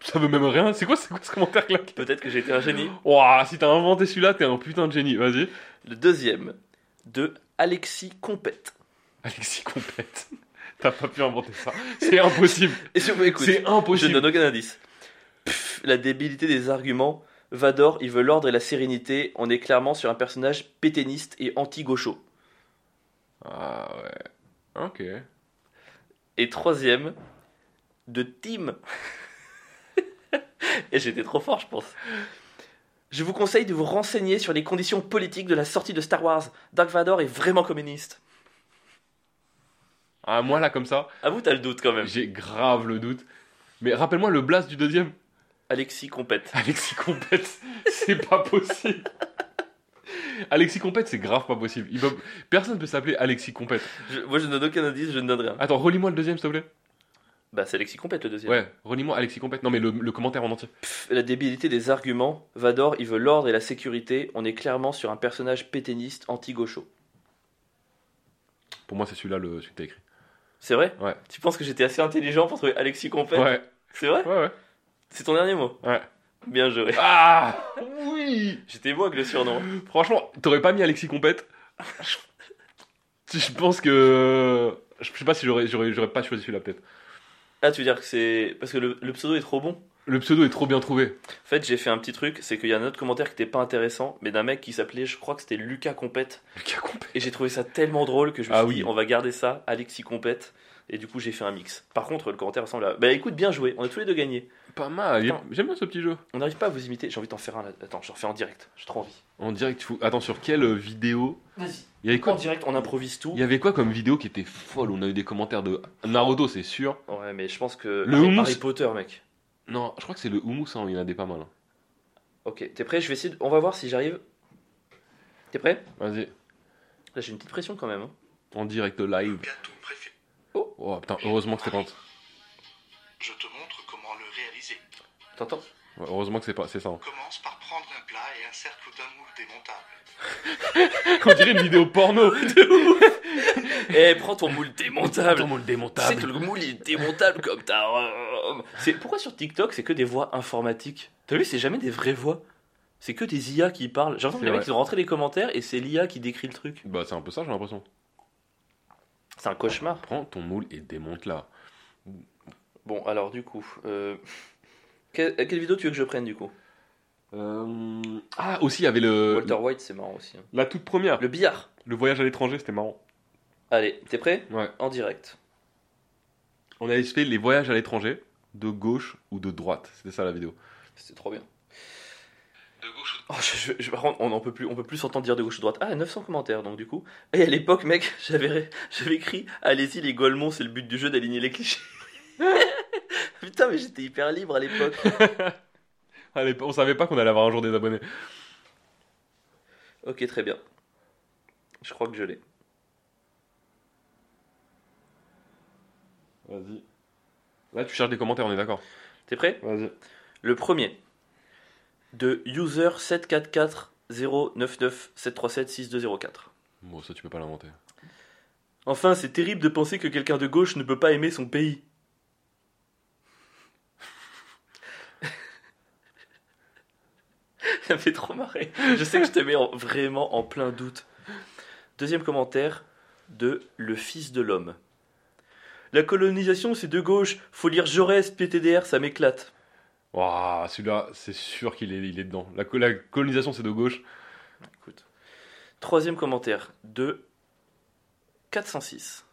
Ça veut même rien. C'est quoi, c'est quoi ce commentaire là Peut-être que j'ai été un génie. Ouah, si t'as inventé celui-là, t'es un putain de génie. Vas-y. Le deuxième de Alexis Compète. Alexis complète. T'as pas pu inventer ça. C'est impossible. Et si vous écoute, C'est je impossible. ne donne aucun indice. Pff, la débilité des arguments. Vador, il veut l'ordre et la sérénité. On est clairement sur un personnage péténiste et anti-gaucho. Ah ouais. Ok. Et troisième, de Tim. et j'étais trop fort, je pense. Je vous conseille de vous renseigner sur les conditions politiques de la sortie de Star Wars. Dark Vador est vraiment communiste. Ah, moi là, comme ça, À vous, t'as le doute quand même. j'ai grave le doute. Mais rappelle-moi le blast du deuxième. Alexis Compète. Alexis Compète, c'est pas possible. Alexis Compète, c'est grave pas possible. Il peut- Personne peut s'appeler Alexis Compète. Je- moi, je ne donne aucun indice, je ne donne rien. Attends, relis-moi le deuxième, s'il te plaît. Bah, c'est Alexis Compète le deuxième. Ouais, relis-moi Alexis Compète. Non, mais le, le commentaire en entier. Pff, la débilité des arguments. Vador, il veut l'ordre et la sécurité. On est clairement sur un personnage péténiste anti-gaucho. Pour moi, c'est celui-là, le... celui que t'as écrit. C'est vrai? Ouais. Tu penses que j'étais assez intelligent pour trouver Alexis Compète? Ouais, C'est vrai? Ouais, ouais. C'est ton dernier mot Ouais. Bien joué. Ah Oui J'étais beau avec le surnom. Franchement, t'aurais pas mis Alexis Compète? Je pense que. Je sais pas si j'aurais, j'aurais, j'aurais pas choisi celui-là, peut-être. Ah, tu veux dire que c'est. Parce que le, le pseudo est trop bon? Le pseudo est trop bien trouvé. En fait, j'ai fait un petit truc, c'est qu'il y a un autre commentaire qui était pas intéressant, mais d'un mec qui s'appelait, je crois que c'était Lucas Compète. Lucas Compète. Et j'ai trouvé ça tellement drôle que je me Ah suis oui. dit, on va garder ça, Alexis Compète. Et du coup, j'ai fait un mix. Par contre, le commentaire ressemble à. Bah écoute, bien joué, on a tous les deux gagné. Pas mal. J'aime bien ce petit jeu. On n'arrive pas à vous imiter, j'ai envie d'en faire un là. Attends, je refais en direct, j'ai trop envie. En direct, fou. Attends, sur quelle euh, vidéo Vas-y. Il y avait En quoi direct, on improvise tout. Il y avait quoi comme vidéo qui était folle? On a eu des commentaires de Naruto, c'est sûr. Ouais, mais je pense que. Le Harry, houmous. Harry Potter, mec. Non, je crois que c'est le houmous, hein, il y en a des pas mal. hein. Ok, t'es prêt? Je vais essayer. de- On va voir si j'arrive. T'es prêt? Vas-y, Là, j'ai une petite pression quand même. hein. en direct live. gâteau préféré. Oh putain, heureusement que c'est pas. Je te montre comment le réaliser. T'entends? Ouais, heureusement que c'est pas, c'est ça. hein. Commence par prendre un plat et un cercle d'un moule démontable. On dirait une vidéo porno. Eh, prends ton moule démontable. moule Tu sais démontable. que le moule il est démontable comme ta. C'est pourquoi sur TikTok c'est que des voix informatiques? T'as vu, c'est jamais des vraies voix. C'est que des IA qui parlent. J'ai l'impression que C'est les mecs ils ont rentré les commentaires et c'est l'IA qui décrit le truc. Bah, c'est un peu ça, j'ai l'impression. C'est un cauchemar. Prends ton moule et démonte là. Bon, alors du coup, euh... quelle, quelle vidéo tu veux que je prenne du coup? Euh, Ah, aussi, il y avait le. Walter White, c'est marrant aussi. hein. La toute première. Le billard. Le voyage à l'étranger, c'était marrant. Allez, t'es prêt? Ouais. En direct. On avait fait les voyages à l'étranger, de gauche ou de droite. C'était ça la vidéo. C'était trop bien. Oh, je, je- je- par contre, on en peut plus, on peut plus s'entendre dire de gauche ou de droite. Ah, 900 commentaires, donc du coup. Et à l'époque, mec, j'avais, j'avais écrit Allez-y, les Golemons, c'est le but du jeu d'aligner les clichés. Putain, mais j'étais hyper libre à l'époque. On savait pas qu'on allait avoir un jour des abonnés. Ok, très bien. Je crois que je l'ai. Vas-y. Là, tu cherches des commentaires, on est d'accord. T'es prêt? Vas-y. Le premier. De user 7440997376204. Bon, ça, tu peux pas l'inventer. Enfin, c'est terrible de penser que quelqu'un de gauche ne peut pas aimer son pays. Ça me fait trop marrer. Je sais que je te mets en- vraiment en plein doute. Deuxième commentaire de Le Fils de l'Homme. La colonisation, c'est de gauche. Faut lire Jaurès, PTDR, ça m'éclate. Waouh, celui-là, c'est sûr qu'il est, il est dedans. La, co- la colonisation, c'est de gauche. Écoute. Troisième commentaire de 406.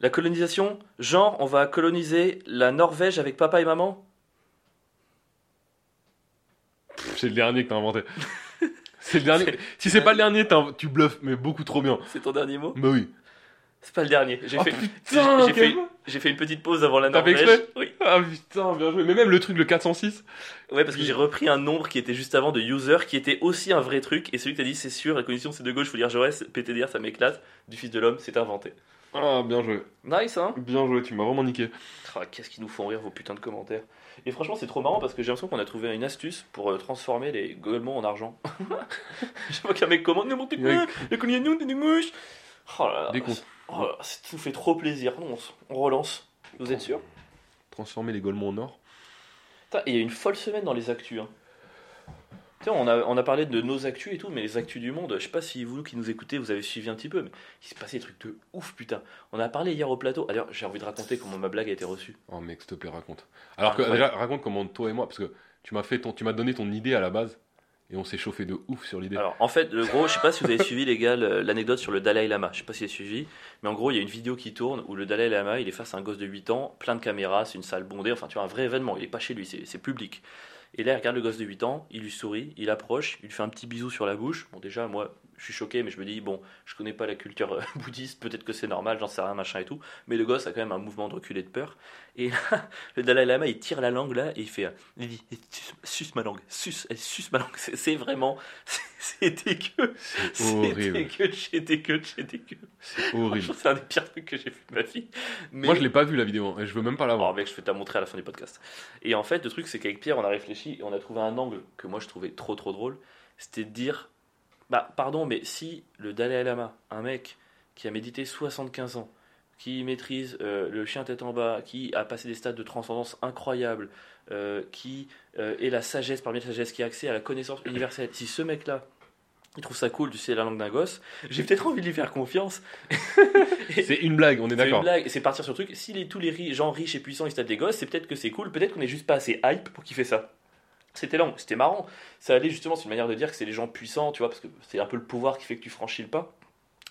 La colonisation, genre, on va coloniser la Norvège avec papa et maman? C'est le dernier que t'as inventé. C'est le dernier. Si c'est pas le dernier, tu bluffes, mais beaucoup trop bien. C'est ton dernier mot? Bah oui. C'est pas le dernier. J'ai Oh fait, putain, j'ai fait, j'ai fait une petite pause avant la Norvège. exprès Oui. Ah putain, bien joué. Mais même le truc, le 406. Ouais, parce que j'ai repris un nombre qui était juste avant de user, qui était aussi un vrai truc. Et celui que t'as dit, c'est sûr, la condition c'est de gauche, faut dire Jaurès, PTDR, ça m'éclate. Du fils de l'homme, c'est inventé. Ah, bien joué. Nice, hein Bien joué, tu m'as vraiment niqué. Ah, Qu'est-ce qui nous font rire vos putains de commentaires. Et franchement, c'est trop marrant parce que j'ai l'impression qu'on a trouvé une astuce pour euh, transformer les golemons en argent. Je vois qu'un mec commande n'importe quoi, le cognagnon, des mouches? Oh là là, Des cons. Oh ça nous fait trop plaisir. Non, on, relance. Vous êtes sûr? Transformer les Golemons en or. Il y a une folle semaine dans les actus. Hein. On a, on a parlé de nos actus et tout, mais les actus du monde, je sais pas si vous qui nous écoutez, vous avez suivi un petit peu, mais il s'est passé des trucs de ouf, putain. On a parlé hier au plateau. D'ailleurs, j'ai envie de raconter comment ma blague a été reçue. Oh mec, s'il te plaît, raconte. Alors que, Ah, ouais. déjà, raconte comment toi et moi, parce que tu m'as fait ton, tu m'as donné ton idée à la base, et on s'est chauffé de ouf sur l'idée. Alors, en fait, le gros, je sais pas si vous avez suivi, les gars, l'anecdote sur le Dalai Lama. Je sais pas si vous avez suivi, mais en gros, il y a une vidéo qui tourne où le Dalai Lama, il est face à un gosse de 8 ans, plein de caméras, c'est une salle bondée, enfin, tu vois, un vrai événement. Il est pas chez lui, c'est public. Et là, il regarde le gosse de 8 ans, il lui sourit, il approche, il lui fait un petit bisou sur la bouche. Bon, déjà, moi, je suis choqué, mais je me dis, bon, je connais pas la culture euh, bouddhiste, peut-être que c'est normal, j'en sais rien, machin et tout. Mais le gosse a quand même un mouvement de recul et de peur. Et là, le Dalai Lama, il tire la langue là, et il fait, il dit, suce, ma langue, suce, elle suce ma langue. C'est vraiment, dégueu. C'est horrible. dégueu, c'est dégueu, c'est dégueu. C'est horrible. C'est un des pires trucs que j'ai vu de ma vie. Mais... Moi, je l'ai pas vu la vidéo, hein, et je veux même pas la Oh voir. mec, je vais te la montrer à la fin du podcast. Et en fait, le truc, c'est qu'avec Pierre, on a réfléchi et on a trouvé un angle que moi je trouvais trop trop drôle. C'était de dire, bah pardon, mais si le Dalai Lama, un mec qui a médité 75 ans, qui maîtrise euh, le chien tête en bas, qui a passé des stades de transcendance incroyables, euh, qui euh, est la sagesse parmi les sagesses, qui a accès à la connaissance universelle, si ce mec-là, il trouve ça cool, tu sais, la langue d'un gosse, j'ai peut-être envie de lui faire confiance. C'est une blague, on est C'est une d'accord. blague, c'est partir sur le truc. Si les, tous les gens riches et puissants ils se tapent des gosses, c'est peut-être que c'est cool, peut-être qu'on est juste pas assez hype pour kiffer ça. C'était long, c'était marrant. Ça allait justement, c'est une manière de dire que c'est les gens puissants, tu vois, parce que c'est un peu le pouvoir qui fait que tu franchis le pas.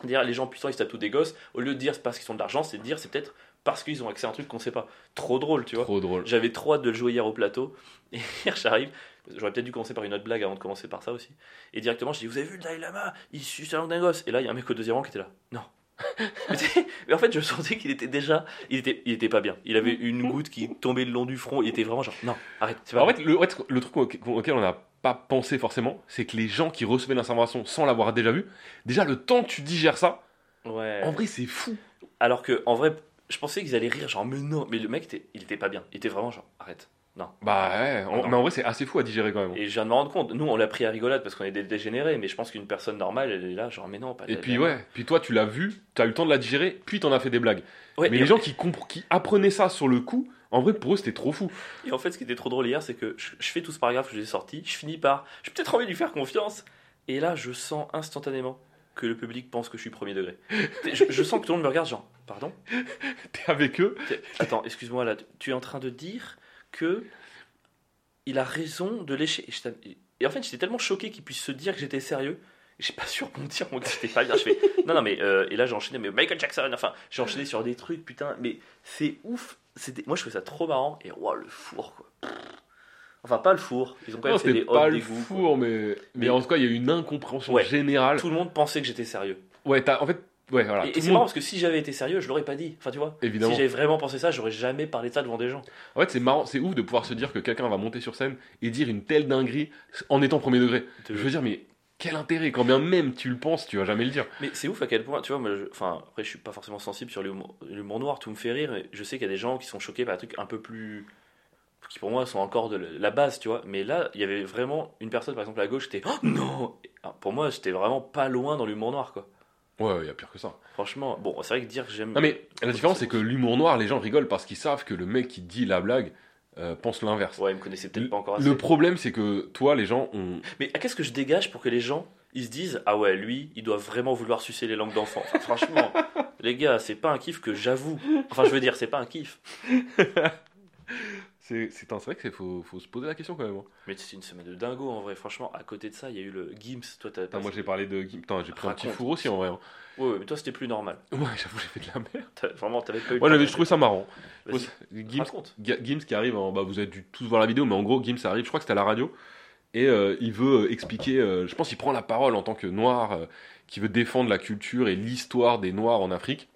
Dire les gens puissants ils tous des gosses, au lieu de dire c'est parce qu'ils ont de l'argent, c'est de dire c'est peut-être parce qu'ils ont accès à un truc qu'on sait pas. Trop drôle, tu vois. Trop drôle. J'avais trop hâte de le jouer hier au plateau. Et hier, j'arrive. J'aurais peut-être dû commencer par une autre blague avant de commencer par ça aussi. Et directement, je dis Vous avez vu le Dalai Lama? Il suce la langue d'un gosse. Et là, il y a un mec au deuxième rang qui était là. Non. mais, en fait, je sentais qu'il était déjà. Il était, il était pas bien. Il avait une goutte qui tombait le long du front. Il était vraiment genre Non, arrête. pas en vrai. fait, le, truc auquel on n'a pas pensé forcément, c'est que les gens qui recevaient l'information sans l'avoir déjà vu, déjà le temps que tu digères ça, Ouais. en vrai, c'est fou. Alors que, en vrai, je pensais qu'ils allaient rire, genre, mais non. Mais le mec, il était pas bien. Il était vraiment genre Arrête. Bah ouais, Non. mais en vrai, c'est assez fou à digérer quand même. Et je viens de me rendre compte. Nous, on l'a pris à rigolade parce qu'on est des dégénérés. Mais je pense qu'une personne normale, elle est là, genre, mais non, pas Et puis ouais, puis toi tu l'as vu, tu as eu le temps de la digérer, puis t'en as fait des blagues. Ouais, Mais les gens qui, qui apprenaient ça sur le coup, en vrai pour eux c'était trop fou. Et en fait, ce qui était trop drôle hier, c'est que je, je fais tout ce paragraphe que j'ai sorti, je finis par j'ai peut-être envie de lui faire confiance. Et là, je sens instantanément que le public pense que je suis premier degré. Je, je sens que tout le monde me regarde, genre, pardon? T'es avec eux, Attends, excuse-moi, là, tu es en train de dire que il a raison de lécher. Et, en fait, j'étais tellement choqué qu'il puisse se dire que j'étais sérieux. J'ai pas su rebondir, mon gars, j'étais pas bien. Je fais, non, non, mais. euh, et là, j'ai enchaîné, mais Michael Jackson, enfin, j'ai enchaîné sur des trucs, putain, mais c'est ouf. C'était, moi, je trouvais ça trop marrant. Et, wow, le four, quoi. Enfin, pas le four. Ils ont quand même non, fait des pas le four, mais... mais Mais- en tout cas il y a eu une incompréhension Ouais. générale. Tout le monde pensait que j'étais sérieux. Ouais, t'as, en fait, ouais, voilà. et c'est marrant parce que si j'avais été sérieux, je l'aurais pas dit. Enfin, tu vois. Évidemment. Si j'avais vraiment pensé ça, j'aurais jamais parlé de ça devant des gens. En fait, c'est marrant, c'est ouf de pouvoir se dire que quelqu'un va monter sur scène et dire une telle dinguerie en étant premier degré. Je veux dire, mais quel intérêt Quand bien même tu le penses, tu vas jamais le dire. Mais c'est ouf à quel point, tu vois, moi, je- enfin, après, je suis pas forcément sensible sur l'humour noir, tout me fait rire. Je sais qu'il y a des gens qui sont choqués par des trucs un peu plus. qui pour moi sont encore de la base, tu vois. Mais là, il y avait vraiment une personne, par exemple, à gauche, qui était. Oh non ah, Pour moi, j'étais vraiment pas loin dans l'humour noir, quoi. Ouais, il y a pire que ça. Franchement, bon, c'est vrai que dire que j'aime. Non mais la différence c'est que l'humour noir, les gens rigolent parce qu'ils savent que le mec qui dit la blague euh, pense l'inverse. Ouais, ils me connaissaient peut-être pas encore assez. Le problème c'est que toi, les gens ont... Mais qu'est-ce que je dégage pour que les gens ils se disent ah ouais lui il doit vraiment vouloir sucer les langues d'enfants. Enfin, franchement les gars c'est pas un kiff que j'avoue. Enfin je veux dire c'est pas un kiff. C'est vrai qu'il faut, faut se poser la question quand même. hein. Mais c'est une semaine de dingo en vrai. Franchement à côté de ça il y a eu le Gims. Toi t'as Putain, moi j'ai parlé de... Putain, j'ai pris un petit four aussi en vrai. hein. Ouais, ouais, mais toi c'était plus normal. Ouais, j'avoue, j'ai fait de la merde. Vraiment t'avais pas eu. Moi de- je trouvais ça marrant. Gims, Gims qui arrive, en- bah, vous avez dû tous voir la vidéo, mais en gros Gims arrive, je crois que c'était à la radio, Et euh, il veut euh, expliquer, euh, je pense qu'il prend la parole en tant que noir, euh, qui veut défendre la culture et l'histoire des noirs en Afrique.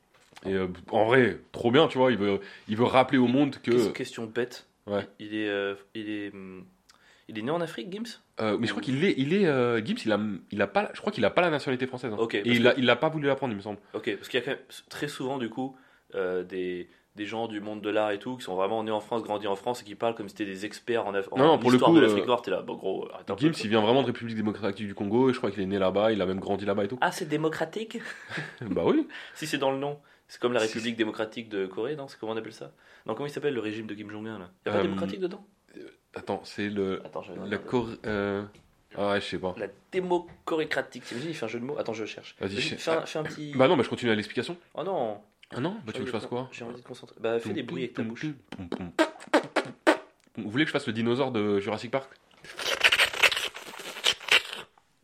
Et en vrai, trop bien, tu vois, il veut, il veut rappeler au monde que... Question bête. Ouais. Il est, euh, il est, hum, il est né en Afrique, Gims? Euh, mais je crois qu'il est, il est euh, Gibbs, il a, il a pas, je crois qu'il a pas la nationalité française. hein. Ok, Et il que- a, il a pas voulu la prendre, il me semble. Ok, parce qu'il y a quand même très souvent, du coup, des, des gens du monde de l'art et tout qui sont vraiment nés en France, grandis en France et qui parlent comme si c'était des experts en, Af- Non, non, pour le coup, de l'Afrique noire. T'es là, gros, Gibbs, quoi. il vient vraiment de République démocratique du Congo, et je crois qu'il est né là-bas, il a même grandi là-bas et tout. Ah, c'est démocratique? Bah oui. Si c'est dans le nom. C'est comme la République démocratique de Corée, non? C'est comment on appelle ça? Non, comment il s'appelle le régime de Kim Jong-un là? Il y a pas Euh, démocratique dedans? Attends, c'est le, Attends, je vais la. Corée. euh, Ah ouais, je sais pas. La démocorécratique. T'imagines, il fait un jeu de mots? Attends, je cherche. Vas-y, je- fais, un, fais un petit. Bah non, bah je continue à l'explication. Oh non Ah non, bah tu veux que je fasse quoi? J'ai envie de concentrer. Bah, fais des bruits avec ta bouche. Vous voulez que je fasse le dinosaure de Jurassic Park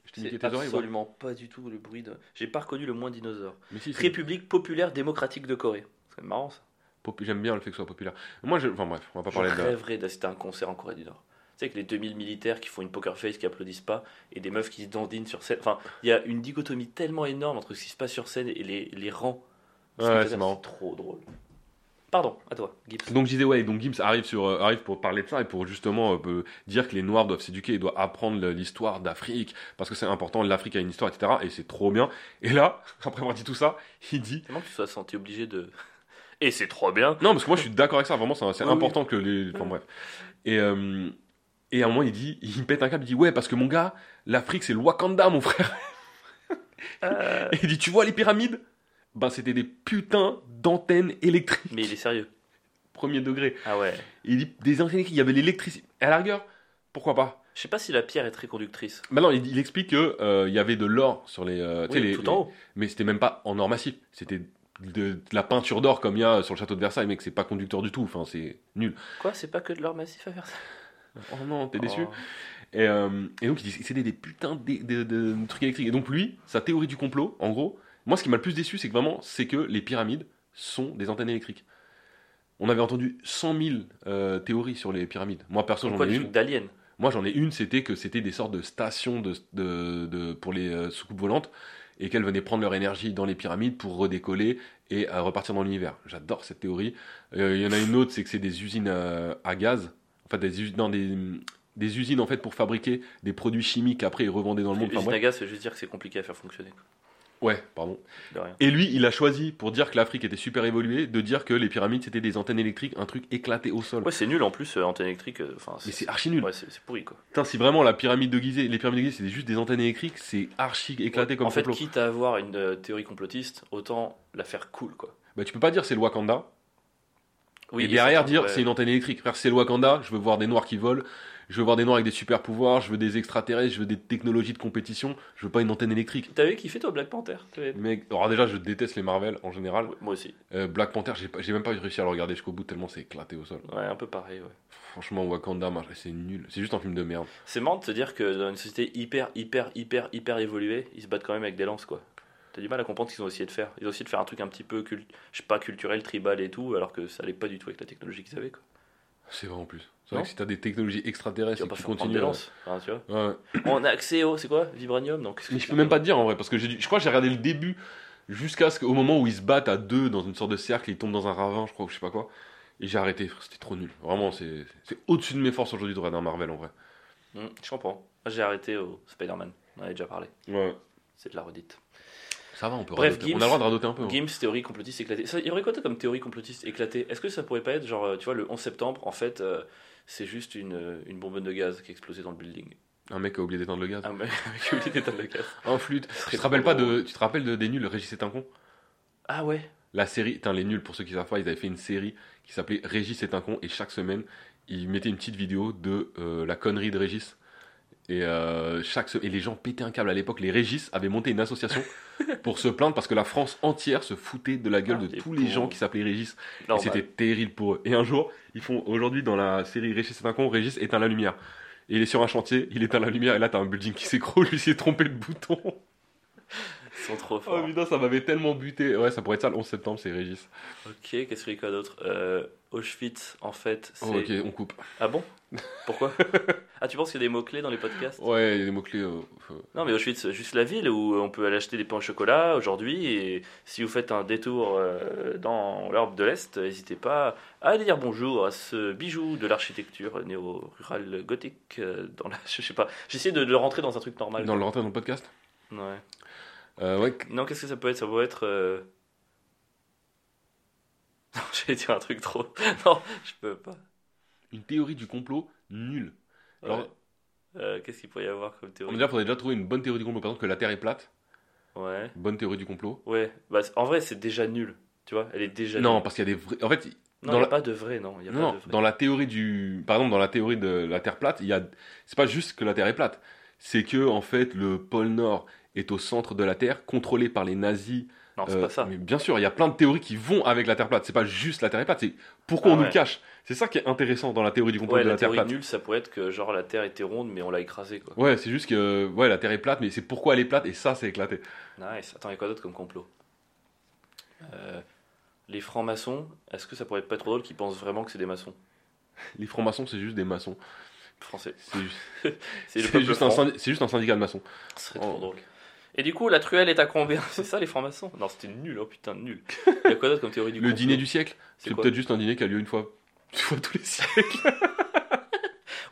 Je t'ai niqué C'est oreilles pas absolument pas du tout le bruit de. J'ai pas reconnu le moins dinosaure. Mais si, si. République populaire démocratique de Corée. C'est marrant ça. Pop- J'aime bien le fait que ce soit populaire. Moi, je... enfin bref, on va pas Je parler de. rêverais d'assister à un concert en Corée du Nord. Tu sais, que les 2000 militaires qui font une poker face, qui applaudissent pas, et des meufs qui se dandinent sur scène. Enfin, il y a une dichotomie tellement énorme entre ce qui se passe sur scène et les, les rangs. Ouais, c'est marrant. trop drôle. Pardon, à toi, Gibbs. Donc je disais ouais, donc Gibbs arrive sur euh, arrive pour parler de ça et pour justement euh, peu- dire que les Noirs doivent s'éduquer et doivent apprendre l'histoire d'Afrique parce que c'est important, l'Afrique a une histoire, etc. Et c'est trop bien. Et là, après avoir dit tout ça, il dit que tu sois senti obligé de. Et c'est trop bien. non parce que moi je suis d'accord avec ça, vraiment c'est oui. important que les, enfin bref. Et euh, et à un moment il dit, il pète un câble, il dit ouais parce que mon gars, l'Afrique c'est le Wakanda mon frère. Euh, Et il dit tu vois les pyramides, ben c'était des putains d'antennes électriques Mais il est sérieux. premier degré. Ah ouais. Il dit des antennes électriques, il y avait l'électricité. À la rigueur, pourquoi pas? Je sais pas si la pierre est très conductrice. Maintenant, il, il explique que euh, y avait de l'or sur les, euh, Oui, les- tout les- en haut. mais c'était même pas en or massif. C'était de, de la peinture d'or comme il y a sur le château de Versailles, mec. C'est pas conducteur du tout. Enfin, c'est nul. Quoi, c'est pas que de l'or massif à ça? Oh non, t'es déçu. Oh. Et, euh, et donc il dit c'était des putains de, de- de trucs électriques. Et donc lui, sa théorie du complot, en gros, moi ce qui m'a le plus déçu, c'est que vraiment, c'est que les pyramides sont des antennes électriques. On avait entendu 100 000 euh, théories sur les pyramides. Moi perso, j'en ai une. d'aliens Moi, j'en ai une, c'était que c'était des sortes de stations de, de- de- pour les euh, soucoupes volantes et qu'elles venaient prendre leur énergie dans les pyramides pour redécoller et euh, repartir dans l'univers. J'adore cette théorie. Il y en a une autre, c'est que c'est des usines à gaz, en fait des, us- non, des, des usines en fait pour fabriquer des produits chimiques après et revendre dans le monde. Enfin, L'usine à gaz, c'est juste dire que c'est compliqué à faire fonctionner. Ouais, pardon. De rien. Et lui, il a choisi pour dire que l'Afrique était super évoluée, de dire que les pyramides c'était des antennes électriques, un truc éclaté au sol. Ouais, c'est nul en plus, euh, antenne électrique. euh, Enfin, Mais c'est archi nul. Ouais, c'est c'est pourri quoi. Putain, si vraiment la pyramide de Gizeh, les pyramides de Gizeh, c'était juste des antennes électriques, c'est archi éclaté comme en fait, complot. quitte à avoir une euh, théorie complotiste, autant la faire cool quoi. Bah, tu peux pas dire c'est le Wakanda Oui, et derrière dire c'est une antenne électrique. Frère, c'est le Wakanda, je veux voir des noirs qui volent, je veux voir des noirs avec des super pouvoirs, je veux des extraterrestres, je veux des technologies de compétition, je veux pas une antenne électrique. T'avais kiffé toi Black Panther? Mec, alors déjà, je déteste les Marvel en général. Moi aussi. Euh, Black Panther, j'ai même pas réussi à le regarder jusqu'au bout tellement c'est éclaté au sol. Ouais, un peu pareil. Ouais. Franchement, Wakanda, c'est nul. C'est juste un film de merde. C'est marrant de se dire que dans une société hyper, hyper, hyper, hyper évoluée, ils se battent quand même avec des lances quoi. T'as du mal à comprendre ce qu'ils ont essayé de faire. Ils ont essayé de faire un truc un petit peu, je sais pas, culturel, tribal et tout, alors que ça allait pas du tout avec la technologie qu'ils avaient quoi. C'est vrai en plus. C'est vrai que si t'as des technologies Tu extraterrestres vas pas tu faire continues. tu vois. Ouais. On a accès au, c'est quoi Vibranium? Donc. Mais je peux même pas te dire en vrai, parce que j'ai je crois que j'ai regardé le début jusqu'à ce qu'au moment où ils se battent à deux dans une sorte de cercle, ils tombent dans un ravin, je crois, ou je sais pas quoi. Et j'ai arrêté, c'était trop nul. Vraiment, c'est c'est au-dessus de mes forces aujourd'hui de regarder un Marvel en vrai. Hmm, je comprends. J'ai arrêté au Spider-Man. On en avait déjà parlé. Ouais. C'est de la redite. Ça va, on peut Bref. Gims- On a le droit de radoter un peu. hein. Gims, théorie complotiste éclatée. Ça, il y aurait quoi comme théorie complotiste éclatée? Est-ce que ça pourrait pas être genre, euh, tu vois, le 11 septembre, en fait, euh, c'est juste une, euh, une bonbonne de gaz qui a explosé dans le building? Un mec a oublié d'éteindre le gaz. Un mec qui a oublié d'éteindre le gaz. Un flûte. Tu te rappelles pas de, tu te rappelles de, des nuls, Régis est un con? Ah ouais La série, putain, les nuls, pour ceux qui savent pas, ils avaient fait une série qui s'appelait Régis est un con, et chaque semaine, ils mettaient une petite vidéo de euh, la connerie de Régis. Et, euh, chaque se- et les gens pétaient un câble à l'époque. Les Régis avaient monté une association pour se plaindre parce que la France entière se foutait de la gueule Ah, de tous les gens qui s'appelaient Régis. Et c'était terrible pour eux. Et un jour, ils font aujourd'hui dans la série Régis est un con, Régis éteint la lumière. Et il est sur un chantier, il éteint la lumière, et là t'as un building qui s'écroule, lui s'est trompé de bouton. Ils sont trop Oh forts. putain, ça m'avait tellement buté. Ouais, ça pourrait être ça le 11 septembre, c'est Régis. ok, qu'est-ce qu'il y a quoi d'autre? Euh, Auschwitz, en fait, c'est. Oh, ok, on coupe. Ah bon? Pourquoi? Ah, tu penses qu'il y a des mots-clés dans les podcasts? Ouais, il y a des mots-clés. euh, Non, mais Auschwitz, juste la ville où on peut aller acheter des pains au chocolat aujourd'hui. Et si vous faites un détour euh, dans l'Europe de l'Est, n'hésitez pas à aller dire bonjour à ce bijou de l'architecture néo-rurale gothique. Dans la, je sais pas. J'essaie de le rentrer dans un truc normal. dans le rentrée dans le podcast? Ouais. Euh, Ouais, Non, qu'est-ce que ça peut être? Ça peut être. euh, Non, j'allais dire un truc trop. Non, je peux pas. une théorie du complot nulle. Alors- Ouais. Euh, qu'est-ce qu'il pourrait y avoir comme théorie? Déjà, il faudrait déjà trouver une bonne théorie du complot. Par exemple, que la Terre est plate. Ouais. Bonne théorie du complot. Ouais. Bah, en vrai, c'est déjà nul. Tu vois, elle est déjà Non, nulle. parce qu'il y a des vrais. En fait, Non, il n'y a la- pas de vrai, non. Y a non, pas non, de vrai. dans la théorie du. Par exemple, dans la théorie de la Terre plate, il y a. C'est pas juste que la Terre est plate. C'est que, en fait, le pôle Nord est au centre de la Terre, contrôlé par les nazis. Non, c'est Euh, pas ça. Mais bien sûr, il y a plein de théories qui vont avec la Terre plate. C'est pas juste la Terre est plate. C'est pourquoi Ah on nous ouais. le cache. C'est ça qui est intéressant dans la théorie du complot Ouais, de la, la, Terre théorie plate. nulle, ça pourrait être que genre la Terre était ronde, mais on l'a écrasée, quoi. Ouais, c'est juste que ouais, la Terre est plate, mais c'est pourquoi elle est plate et ça, c'est éclaté. Nice. Attends, il y a quoi d'autre comme complot? Euh, Les francs-maçons, est-ce que ça pourrait pas être trop drôle qu'ils pensent vraiment que c'est des maçons? Les francs-maçons, c'est juste des maçons. français C'est juste, juste un syndicat de maçons. Ce serait trop Oh. drôle. Et du coup, la truelle est à combien C'est ça les francs-maçons Non, c'était nul, oh putain, nul. Il y a quoi d'autre comme théorie du Le complot dîner du siècle, C'est c'est quoi peut-être juste un dîner qui a lieu une fois, une fois tous les siècles.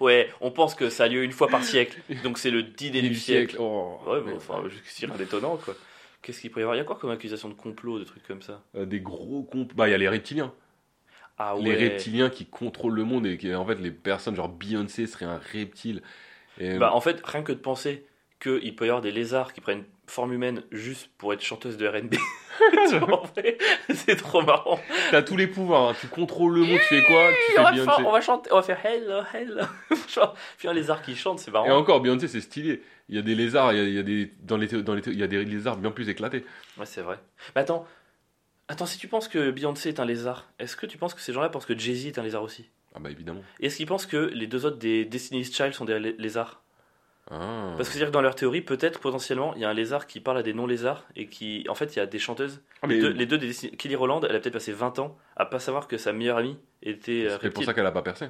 Ouais, on pense que ça a lieu une fois par siècle, donc c'est le dîner du siècle. Oh, Ouais, mais mais- enfin, c'est rien d'étonnant, quoi. Qu'est-ce qu'il pourrait y avoir? Il y a quoi comme accusation de complot, de trucs comme ça? Euh, des gros comptes. Bah, il y a les reptiliens. Ah ouais. Les reptiliens qui contrôlent le monde et qui, en fait, les personnes, genre Beyoncé serait un reptile. Et, Bah, en fait, rien que de penser qu'il peut y avoir des lézards qui prennent forme humaine juste pour être chanteuse de RB. c'est trop marrant. t'as tous les pouvoirs. hein. Tu contrôles le monde, tu fais quoi Tu on, fais va Beyoncé. faire- on va chanter, on va faire hello, hello. Genre, Puis un lézard qui chante, c'est marrant. Et encore, Beyoncé, c'est stylé. Il y a des lézards, il y a, il y a des dans les, dans les, il y a des lézards bien plus éclatés. Ouais, c'est vrai. Mais attends, attends, si tu penses que Beyoncé est un lézard, est-ce que tu penses que ces gens-là pensent que Jay-Z est un lézard aussi? Ah bah évidemment. Et Est-ce qu'ils pensent que les deux autres des Destiny's Child sont des lé- lézards? Ah. Parce que c'est-à-dire que dans leur théorie, peut-être potentiellement, il y a un lézard qui parle à des non-lézards et qui, en fait, il y a des chanteuses. Ah, Les mais deux, les deux des Destiny- Kelly Rowland, elle a peut-être passé 20 ans à pas savoir que sa meilleure amie était euh, c'est pour ça qu'elle a pas percé.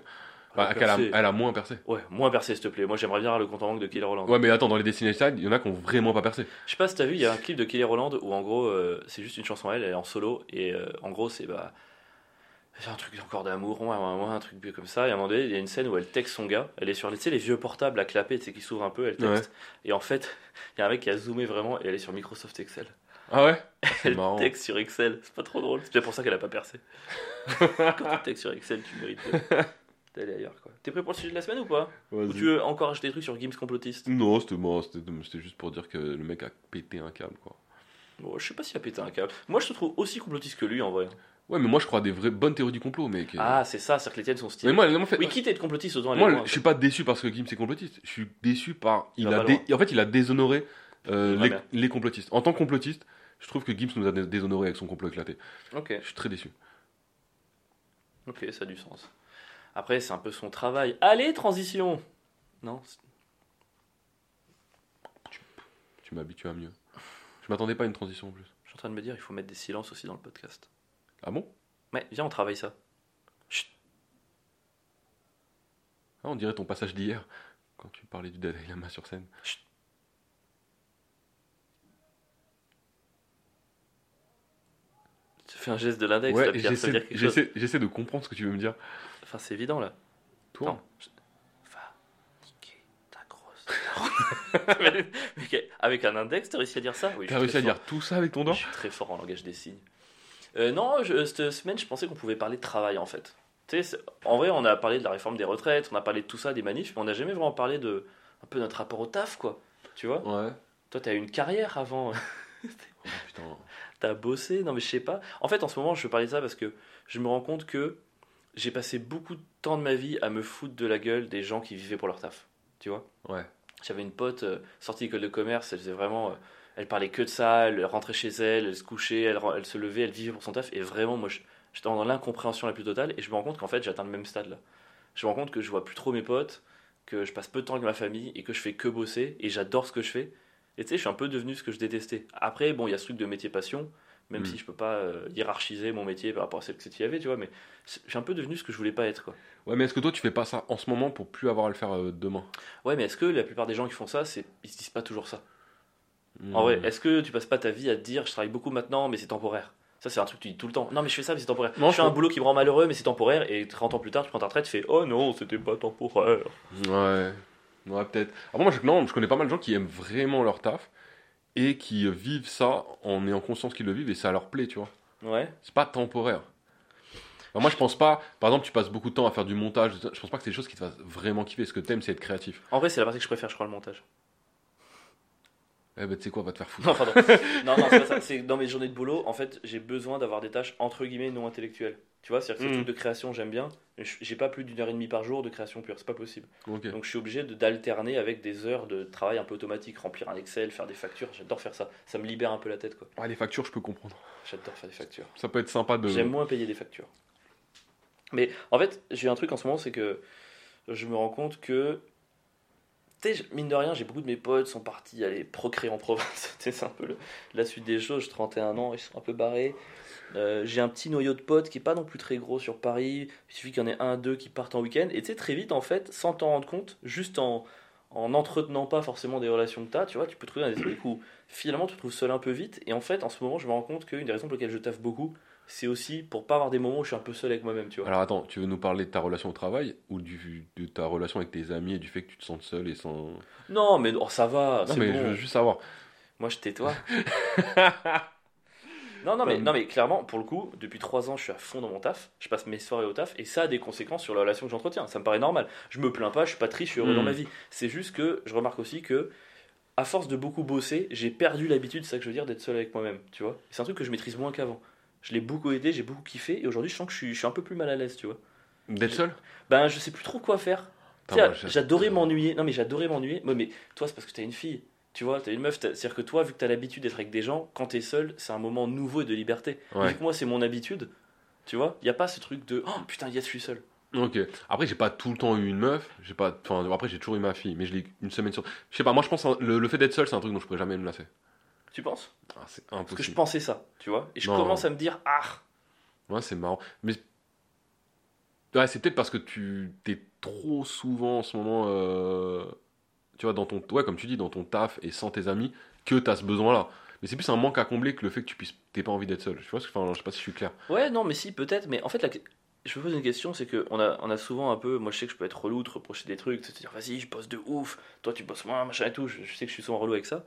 Elle a Bah, qu'elle a, percé. elle a moins percé. Ouais, moins percé, s'il te plaît. Moi, j'aimerais bien avoir le compte en banque de Kelly Rowland. Ouais, mais attends, dans les Destiny's Child, il y en a qui ont vraiment pas percé. Je sais pas si t'as vu, il y a un clip de Kelly Rowland où en gros, euh, c'est juste une chanson à elle, elle est en solo, et euh, en gros, c'est bah. C'est un truc encore d'amour, ouais, ouais, ouais, un truc comme ça. Et à un moment donné, il y a une scène où elle texte son gars. Elle est sur les, tu sais, les vieux portables à clapper, tu sais, qui s'ouvrent un peu, elle texte. Et en fait, il y a un mec qui a zoomé vraiment et elle est sur Microsoft Excel. Ah ouais? Elle marrant. texte sur Excel, c'est pas trop drôle. C'est peut-être pour ça qu'elle a pas percé. Quand tu textes sur Excel, tu mérites d'aller ailleurs, quoi. T'es prêt pour le sujet de la semaine ou pas? Ou tu veux encore acheter des trucs sur Games Complotistes Non, c'était bon, c'était c'était juste pour dire que le mec a pété un câble, quoi. Bon, je sais pas s'il a pété un câble. Moi, je te trouve aussi complotiste que lui en vrai. Ouais, mais moi je crois à des vraies bonnes théories du complot, mec. Ah, c'est ça, c'est que les tiennes sont stylées. mais moi, en fait, Oui, quitte à être complotiste, autant aller moi, loin, je suis pas déçu parce que Kim c'est complotiste. Je suis déçu par. Il a dé- En fait, il a déshonoré euh, les, les complotistes. En tant que complotiste, je trouve que Gims nous a dé- déshonoré avec son complot éclaté. Ok, Je suis très déçu. ok, ça a du sens. Après, c'est un peu son travail. Allez, transition Non c'est- Tu m'habitues à mieux. Je m'attendais pas à une transition en plus. Je suis en train de me dire, il faut mettre des silences aussi dans le podcast. Ah bon? Mais viens, on travaille ça. Chut. ah, On dirait ton passage d'hier quand tu parlais du Dalai Lama sur scène. Tu fais un geste de l'index, Ouais, j'essaie dire quelque chose. j'essaie- j'essaie de comprendre ce que tu veux me dire. Enfin, c'est évident là. Toi je- Va niquer ta grosse. Mais- mais avec un index, t'as réussi à dire ça? Oui, T'as réussi à dire tout ça avec ton doigt Je suis très fort en langage des signes. Euh, non, je- cette semaine, je pensais qu'on pouvait parler de travail en fait. Tu sais, c'est- en vrai, on a parlé de la réforme des retraites, on a parlé de tout ça, des manifs, mais on n'a jamais vraiment parlé de un peu notre rapport au taf, quoi. Tu vois? Ouais. Toi, t'as eu une carrière avant. Oh, putain. T'as bossé? Non, mais je sais pas. En fait, en ce moment, je veux parler de ça parce que je me rends compte que j'ai passé beaucoup de temps de ma vie à me foutre de la gueule des gens qui vivaient pour leur taf. Tu vois? Ouais. J'avais une pote euh, sortie d'école de commerce, elle faisait vraiment. euh, elle parlait que de ça, elle rentrait chez elle, elle se couchait, elle, elle se levait, elle vivait pour son taf. Et vraiment, moi, je- j'étais dans l'incompréhension la plus totale. Et je me rends compte qu'en fait, j'atteins le même stade là. Je me rends compte que je vois plus trop mes potes, que je passe peu de temps avec ma famille et que je fais que bosser. Et j'adore ce que je fais. Et tu sais, je suis un peu devenu ce que je détestais. Après, bon, il y a ce truc de métier passion. même Mm. si je peux pas euh, hiérarchiser mon métier par rapport à celle que tu y avait, tu vois, mais c'est- j'ai un peu devenu ce que je voulais pas être, quoi. Ouais, mais est-ce que toi, tu fais pas ça en ce moment pour plus avoir à le faire euh, demain? Ouais, mais est-ce que la plupart des gens qui font ça, c'est ils se disent pas toujours ça? Hmm. En vrai, est-ce que tu passes pas ta vie à te dire je travaille beaucoup maintenant, mais c'est temporaire? Ça, c'est un truc que tu dis tout le temps. Non, mais je fais ça, mais c'est temporaire. Non, je fais un boulot qui me rend malheureux, mais c'est temporaire. Et 30 ans plus tard, tu prends ta retraite, tu fais oh non, c'était pas temporaire. Ouais, ouais, peut-être. Après, moi, je, non, je connais pas mal de gens qui aiment vraiment leur taf et qui euh, vivent ça en ayant conscience qu'ils le vivent et ça leur plaît, tu vois. Ouais. C'est pas temporaire. Enfin, moi, je pense pas. Par exemple, tu passes beaucoup de temps à faire du montage. Je pense pas que c'est des choses qui te fassent vraiment kiffer. Ce que t'aimes, c'est être créatif. En vrai, c'est la partie que je préfère, je crois, le montage. Eh ben, tu sais quoi, va te faire foutre. Non, pardon. non, non, c'est pas ça. C'est dans mes journées de boulot, en fait, j'ai besoin d'avoir des tâches entre guillemets non intellectuelles. Tu vois, c'est-à-dire que ces Mm. trucs de création, j'aime bien. J'ai pas plus d'une heure et demie par jour de création pure, c'est pas possible. Donc je suis obligé de- d'alterner avec des heures de travail un peu automatique, remplir un Excel, faire des factures. J'adore faire ça. Ça me libère un peu la tête, quoi. Ah, les factures, je peux comprendre. J'adore faire des factures. Ça peut être sympa de. J'aime moins payer des factures. Mais en fait, j'ai un truc en ce moment, c'est que je me rends compte que, mine de rien, j'ai beaucoup de mes potes sont partis aller procréer en province. C'est un peu la suite des choses. J'ai 31 ans, ils sont un peu barrés. Euh, j'ai un petit noyau de potes qui est pas non plus très gros sur Paris. Il suffit qu'il y en ait un, deux qui partent en week-end. Et tu très vite, en fait, sans t'en rendre compte, juste en en n'entretenant pas forcément des relations que tu as, tu vois, tu peux trouver dans des trucs où finalement tu te trouves seul un peu vite. Et en fait, en ce moment, je me rends compte qu'une des raisons pour lesquelles je taffe beaucoup, c'est aussi pour pas avoir des moments où je suis un peu seul avec moi-même, tu vois. Alors attends, tu veux nous parler de ta relation au travail ou du, ta relation avec tes amis et du fait que tu te sens seul et sans. Non, mais oh, ça va, non, c'est mais bon. je veux juste savoir. Moi, je tais-toi. non, non mais, non, mais clairement, pour le coup, depuis trois ans, je suis à fond dans mon taf. Je passe mes soirées au taf et ça a des conséquences sur la relation que j'entretiens. Ça me paraît normal. Je me plains pas, je suis pas triste, je suis heureux dans ma vie. C'est juste que je remarque aussi que, à force de beaucoup bosser, j'ai perdu l'habitude, c'est ça que je veux dire, d'être seul avec moi-même. Tu vois C'est un truc que je maîtrise moins qu'avant. Je l'ai beaucoup aidé, j'ai beaucoup kiffé et aujourd'hui, je sens que je suis, je suis un peu plus mal à l'aise, tu vois. D'être seul Ben, je sais plus trop quoi faire. J'adorais j'ad- m'ennuyer. Non, mais j'adorais m'ennuyer. Ouais, mais toi, c'est parce que t'es une fille. Tu vois, t'es une meuf. t'as- C'est-à-dire que toi, vu que t'as l'habitude d'être avec des gens, quand t'es seul, c'est un moment nouveau et de liberté. Ouais. Vu que moi, c'est mon habitude. Tu vois, il y a pas ce truc de oh putain, yes, je suis seul. Ok. Après, j'ai pas tout le temps eu une meuf. J'ai pas. Enfin, après, j'ai toujours eu ma fille, mais je l'ai une semaine sur. Je sais pas. Moi, je pense que le, le fait d'être seul, c'est un truc dont je pourrais jamais me lasser. Tu penses? Ah, c'est Parce que je impossible. pensais ça, tu vois. Et je Non. commence à me dire ah Ouais, c'est marrant. Mais ouais, c'est peut-être parce que tu t'es trop souvent en ce moment, euh, tu vois, dans ton, ouais, comme tu dis, dans ton taf et sans tes amis, que t'as ce besoin-là. Mais c'est plus un manque à combler que le fait que tu puisses, pas envie d'être seul. Je que, enfin, je sais pas si je suis clair. Ouais, non, mais si, peut-être. Mais en fait, je me pose une question c'est que on a, on a souvent un peu. Moi, je sais que je peux être relou, te reprocher des trucs, te dire vas-y, je bosse de ouf, toi, tu bosses moins, machin et tout. Je, je sais que je suis souvent relou avec ça.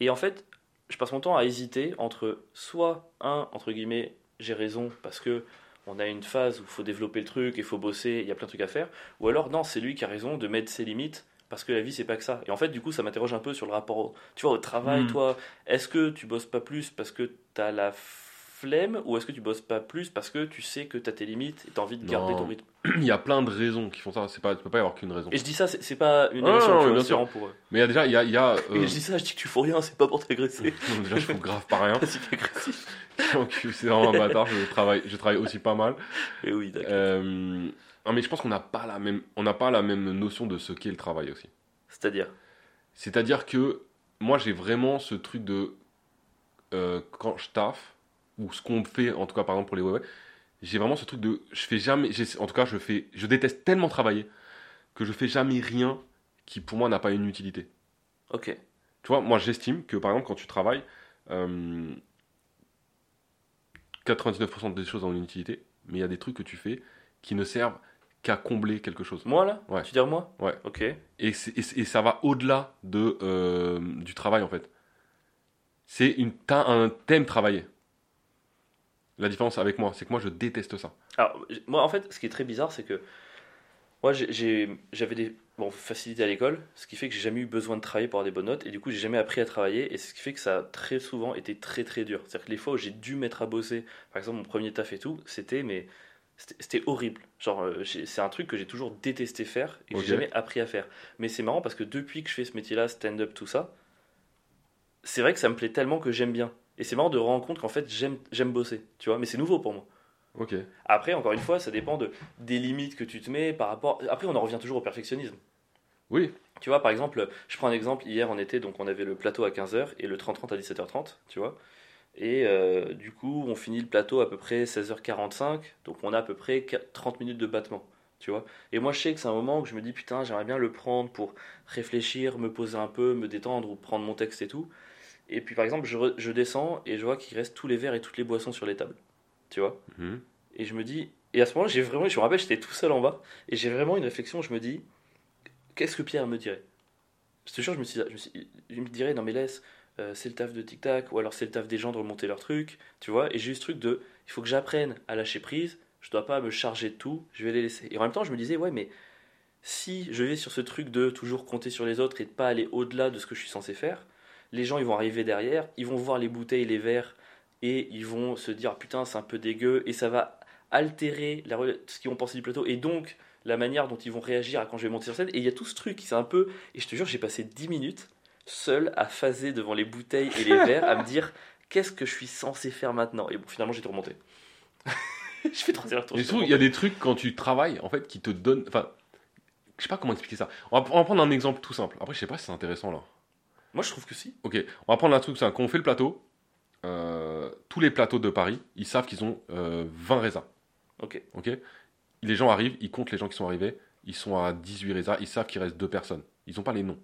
Et en fait, je passe mon temps à hésiter entre soit, un, entre guillemets, j'ai raison parce que on a une phase où il faut développer le truc, il faut bosser, il y a plein de trucs à faire, ou alors non, c'est lui qui a raison de mettre ses limites parce que la vie c'est pas que ça. Et en fait, du coup, ça m'interroge un peu sur le rapport au, tu vois, au travail, Mm. toi, est-ce que tu bosses pas plus parce que t'as la flemme ou est-ce que tu bosses pas plus parce que tu sais que t'as tes limites et t'as envie de garder ton rythme? Il y a plein de raisons qui font ça. C'est pas, il peut pas y avoir qu'une raison. Et je dis ça, c'est pas une Ah, non, tu sûr. pour eux. Mais il y a déjà, il y a, il y a, Et euh, je dis ça, je dis que tu fous rien, c'est pas pour t'agresser. non, déjà, je fous grave pas rien. Donc, c'est vraiment un bâtard. Je travaille, je travaille aussi pas mal. Et oui, d'accord. Euh, non, mais je pense qu'on n'a pas la même, on pas la même notion de ce qu'est le travail aussi. C'est-à-dire? C'est-à-dire que moi, j'ai vraiment ce truc de euh, quand je taffe ou ce qu'on fait, en tout cas par exemple pour les ouais j'ai vraiment ce truc de je fais jamais, en tout cas je fais, je déteste tellement travailler que je fais jamais rien qui pour moi n'a pas une utilité. Ok. Tu vois, moi j'estime que par exemple quand tu travailles, euh, 99% des choses ont une utilité, mais il y a des trucs que tu fais qui ne servent qu'à combler quelque chose. Moi là? Ouais. Tu veux dire moi? Ouais. Ok. Et, et ça va au-delà de, euh, du travail en fait. C'est une, t'as un thème travailler. La différence avec moi, c'est que moi je déteste ça. Alors, moi, en fait, ce qui est très bizarre, c'est que moi, j'avais des bon, facilités à l'école, ce qui fait que j'ai jamais eu besoin de travailler pour avoir des bonnes notes, et du coup, j'ai jamais appris à travailler, et c'est ce qui fait que ça a très souvent été très très dur. C'est-à-dire que les fois où j'ai dû mettre à bosser, par exemple, mon premier taf et tout, c'était mais c'était horrible. Genre, euh, c'est un truc que j'ai toujours détesté faire et que j'ai jamais appris à faire. Mais c'est marrant parce que depuis que je fais ce métier-là, stand-up, tout ça, c'est vrai que ça me plaît tellement que j'aime bien. Et c'est marrant de rendre compte qu'en fait, j'aime bosser, tu vois, mais c'est nouveau pour moi. Ok. Après, encore une fois, ça dépend de, des limites que tu te mets par rapport. Après, on en revient toujours au perfectionnisme. Oui. Tu vois, par exemple, je prends un exemple. Hier, on était, donc on avait le plateau à 15h et le 30-30 à 17h30, tu vois. Et euh, du coup, on finit le plateau à peu près 16h45. Donc on a à peu près 30 minutes de battement. Tu vois Et moi, je sais que c'est un moment où je me dis, putain, j'aimerais bien le prendre pour réfléchir, me poser un peu, me détendre ou prendre mon texte et tout. Et puis, par exemple, je, re- je descends et je vois qu'il reste tous les verres et toutes les boissons sur les tables. Tu vois? Mhm. Et je me dis, et à ce moment-là, j'ai vraiment, je me rappelle, j'étais tout seul en bas, et j'ai vraiment une réflexion, je me dis, qu'est-ce que Pierre me dirait? Je te jure, je me, suis, je me, suis- je me dirais, non mais laisse, euh, c'est le taf de Tic Tac, ou alors c'est le taf des gens de remonter leur truc, tu vois, et j'ai eu ce truc de, il faut que j'apprenne à lâcher prise, je dois pas me charger de tout, je vais les laisser. Et en même temps, je me disais, ouais, mais si je vais sur ce truc de toujours compter sur les autres et de pas aller au-delà de ce que je suis censé faire, les gens ils vont arriver derrière, ils vont voir les bouteilles, les verres, et ils vont se dire putain c'est un peu dégueu, et ça va altérer la, ce qu'ils vont penser du plateau, et donc la manière dont ils vont réagir à quand je vais monter sur scène. Et il y a tout ce truc, c'est un peu, et je te jure j'ai passé 10 minutes seul à phaser devant les bouteilles et les verres, à me dire qu'est-ce que je suis censé faire maintenant? Et bon finalement j'ai tout remonté. je fais trois heures surtout, il y a des trucs quand tu travailles, en fait, qui te donnent. Enfin, je sais pas comment expliquer ça. On va, on va prendre un exemple tout simple. Après, je sais pas si c'est intéressant là. Moi je trouve que si. Ok, on va prendre un truc simple. Quand on fait le plateau, euh, tous les plateaux de Paris, ils savent qu'ils ont euh, 20 raisins. Ok. Ok? Les gens arrivent, ils comptent les gens qui sont arrivés. Ils sont à 18 raisins, ils savent qu'il reste deux personnes. Ils n'ont pas les noms.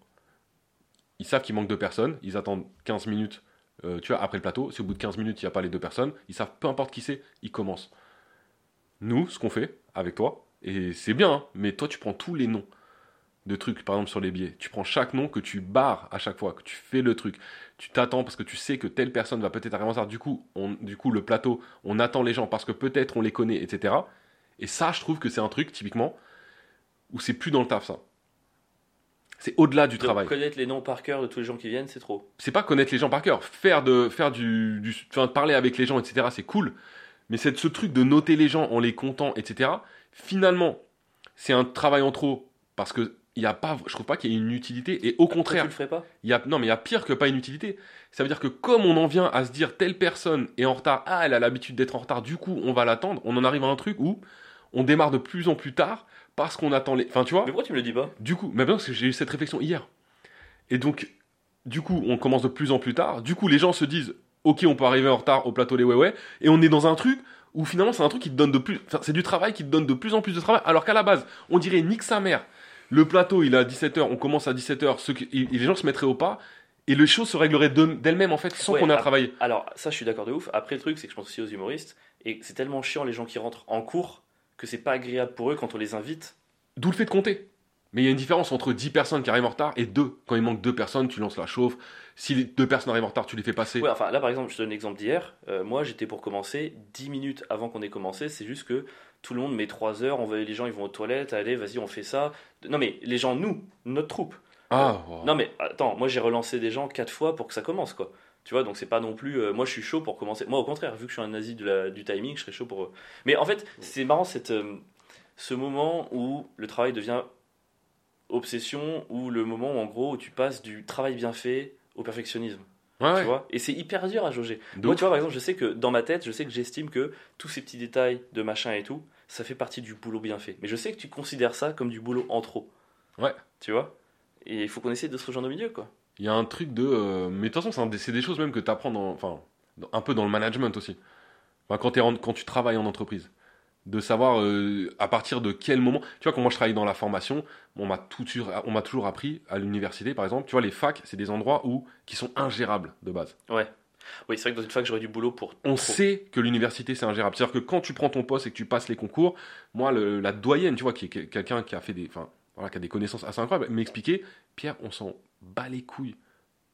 Ils savent qu'il manque deux personnes, ils attendent 15 minutes, euh, tu vois, après le plateau. Si au bout de 15 minutes, il n'y a pas les deux personnes, ils savent, peu importe qui c'est, ils commencent. Nous, ce qu'on fait avec toi, et c'est bien, hein, mais toi, tu prends tous les noms de trucs, par exemple sur les billets. Tu prends chaque nom que tu barres à chaque fois, que tu fais le truc. Tu t'attends parce que tu sais que telle personne va peut-être arriver en retard. Du coup, on, du coup, le plateau, on attend les gens parce que peut-être on les connaît, etc. Et ça, je trouve que c'est un truc, typiquement, où c'est plus dans le taf, ça. C'est au-delà du Donc, travail. connaître les noms par cœur de tous les gens qui viennent, c'est trop. C'est pas connaître les gens par cœur. Faire, de, faire du, du- enfin, parler avec les gens, etc., c'est cool. Mais c'est ce truc de noter les gens en les comptant, etc., finalement, c'est un travail en trop. Parce que y a pas, je trouve pas qu'il y ait une utilité. Et au contraire, tu le ferais pas? Il y a, non, mais il y a pire que pas une utilité. Ça veut dire que comme on en vient à se dire telle personne est en retard, ah, elle a l'habitude d'être en retard, du coup, on va l'attendre, on en arrive à un truc où on démarre de plus en plus tard parce qu'on attend les. Enfin, tu vois, Mais pourquoi tu me le dis pas? Du coup, mais parce que j'ai eu cette réflexion hier. Et donc, du coup, on commence de plus en plus tard. Du coup, les gens se disent, ok, on peut arriver en retard au plateau des ouais Et on est dans un truc où finalement, c'est un truc qui te donne de plus. C'est du travail qui te donne de plus en plus de travail. Alors qu'à la base, on dirait nique sa mère. Le plateau, il est à 17h, on commence à 17h, ceux qui- et les gens se mettraient au pas. Et les choses se régleraient de- d'elles-mêmes, en fait, sans Ouais, qu'on ait à travailler. Alors, ça, je suis d'accord de ouf. Après, le truc, c'est que je pense aussi aux humoristes. Et c'est tellement chiant les gens qui rentrent en cours que c'est pas agréable pour eux quand on les invite. D'où le fait de compter. Mais il y a une différence entre 10 personnes qui arrivent en retard et 2. Quand il manque 2 personnes, tu lances la chauffe. Si les deux personnes arrivent en retard, tu les fais passer. Ouais, enfin, là, par exemple, je te donne l'exemple d'hier. Euh, moi, j'étais pour commencer 10 minutes avant qu'on ait commencé. C'est juste que tout le monde met 3 heures. On va, les gens, ils vont aux toilettes. Allez, vas-y, on fait ça. Non, mais les gens, nous, notre troupe. Ah, oh. Non, mais attends, moi, j'ai relancé des gens 4 fois pour que ça commence, quoi. Tu vois, donc c'est pas non plus. euh, moi, je suis chaud pour commencer. Moi, au contraire, vu que je suis un nazi de la- du timing, je serais chaud pour. euh, Mais en fait, c'est marrant cette, euh, ce moment où le travail devient obsession, ou le moment où, en gros, où tu passes du travail bien fait au perfectionnisme. Ouais. Tu vois? Et c'est hyper dur à jauger. De Moi, tu vois, par exemple, je sais que dans ma tête, je sais que j'estime que tous ces petits détails de machin et tout, ça fait partie du boulot bien fait. Mais je sais que tu considères ça comme du boulot en trop. Ouais. Tu vois? Et il faut qu'on essaie de se rejoindre au milieu, quoi. Il y a un truc de. euh, Mais de toute façon, c'est des- des choses même que tu apprends dans, enfin, un peu dans le management aussi. Enfin, quand, en- quand tu travailles en entreprise. De savoir euh, à partir de quel moment. Tu vois, quand moi je travaille dans la formation, on m'a on m'a toujours appris à l'université, par exemple. Tu vois, les facs, c'est des endroits où, qui sont ingérables de base. Ouais. Oui, c'est vrai que dans une fac, j'aurais du boulot pour. On trop. sait que l'université c'est ingérable. C'est-à-dire que quand tu prends ton poste et que tu passes les concours, moi, le- la doyenne, tu vois, qui est quel- quelqu'un qui a fait des, enfin, voilà, qui a des connaissances assez incroyables, m'expliquait, Pierre, on s'en bat les couilles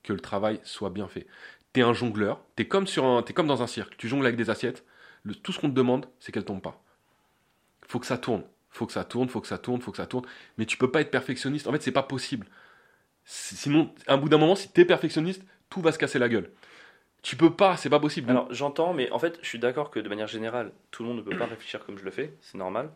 que le travail soit bien fait. T'es un jongleur, t'es comme sur un, t'es comme dans un cirque. Tu jongles avec des assiettes. Le- tout ce qu'on te demande, c'est qu'elles tombent pas. Faut que ça tourne. Faut que ça tourne, faut que ça tourne, faut que ça tourne. Mais tu peux pas être perfectionniste. En fait, c'est pas possible. Si- Sinon, à un bout d'un moment, si t'es perfectionniste, tout va se casser la gueule. Tu peux pas, c'est pas possible. Alors, j'entends, mais en fait, je suis d'accord que de manière générale, tout le monde ne peut pas réfléchir comme je le fais, c'est normal.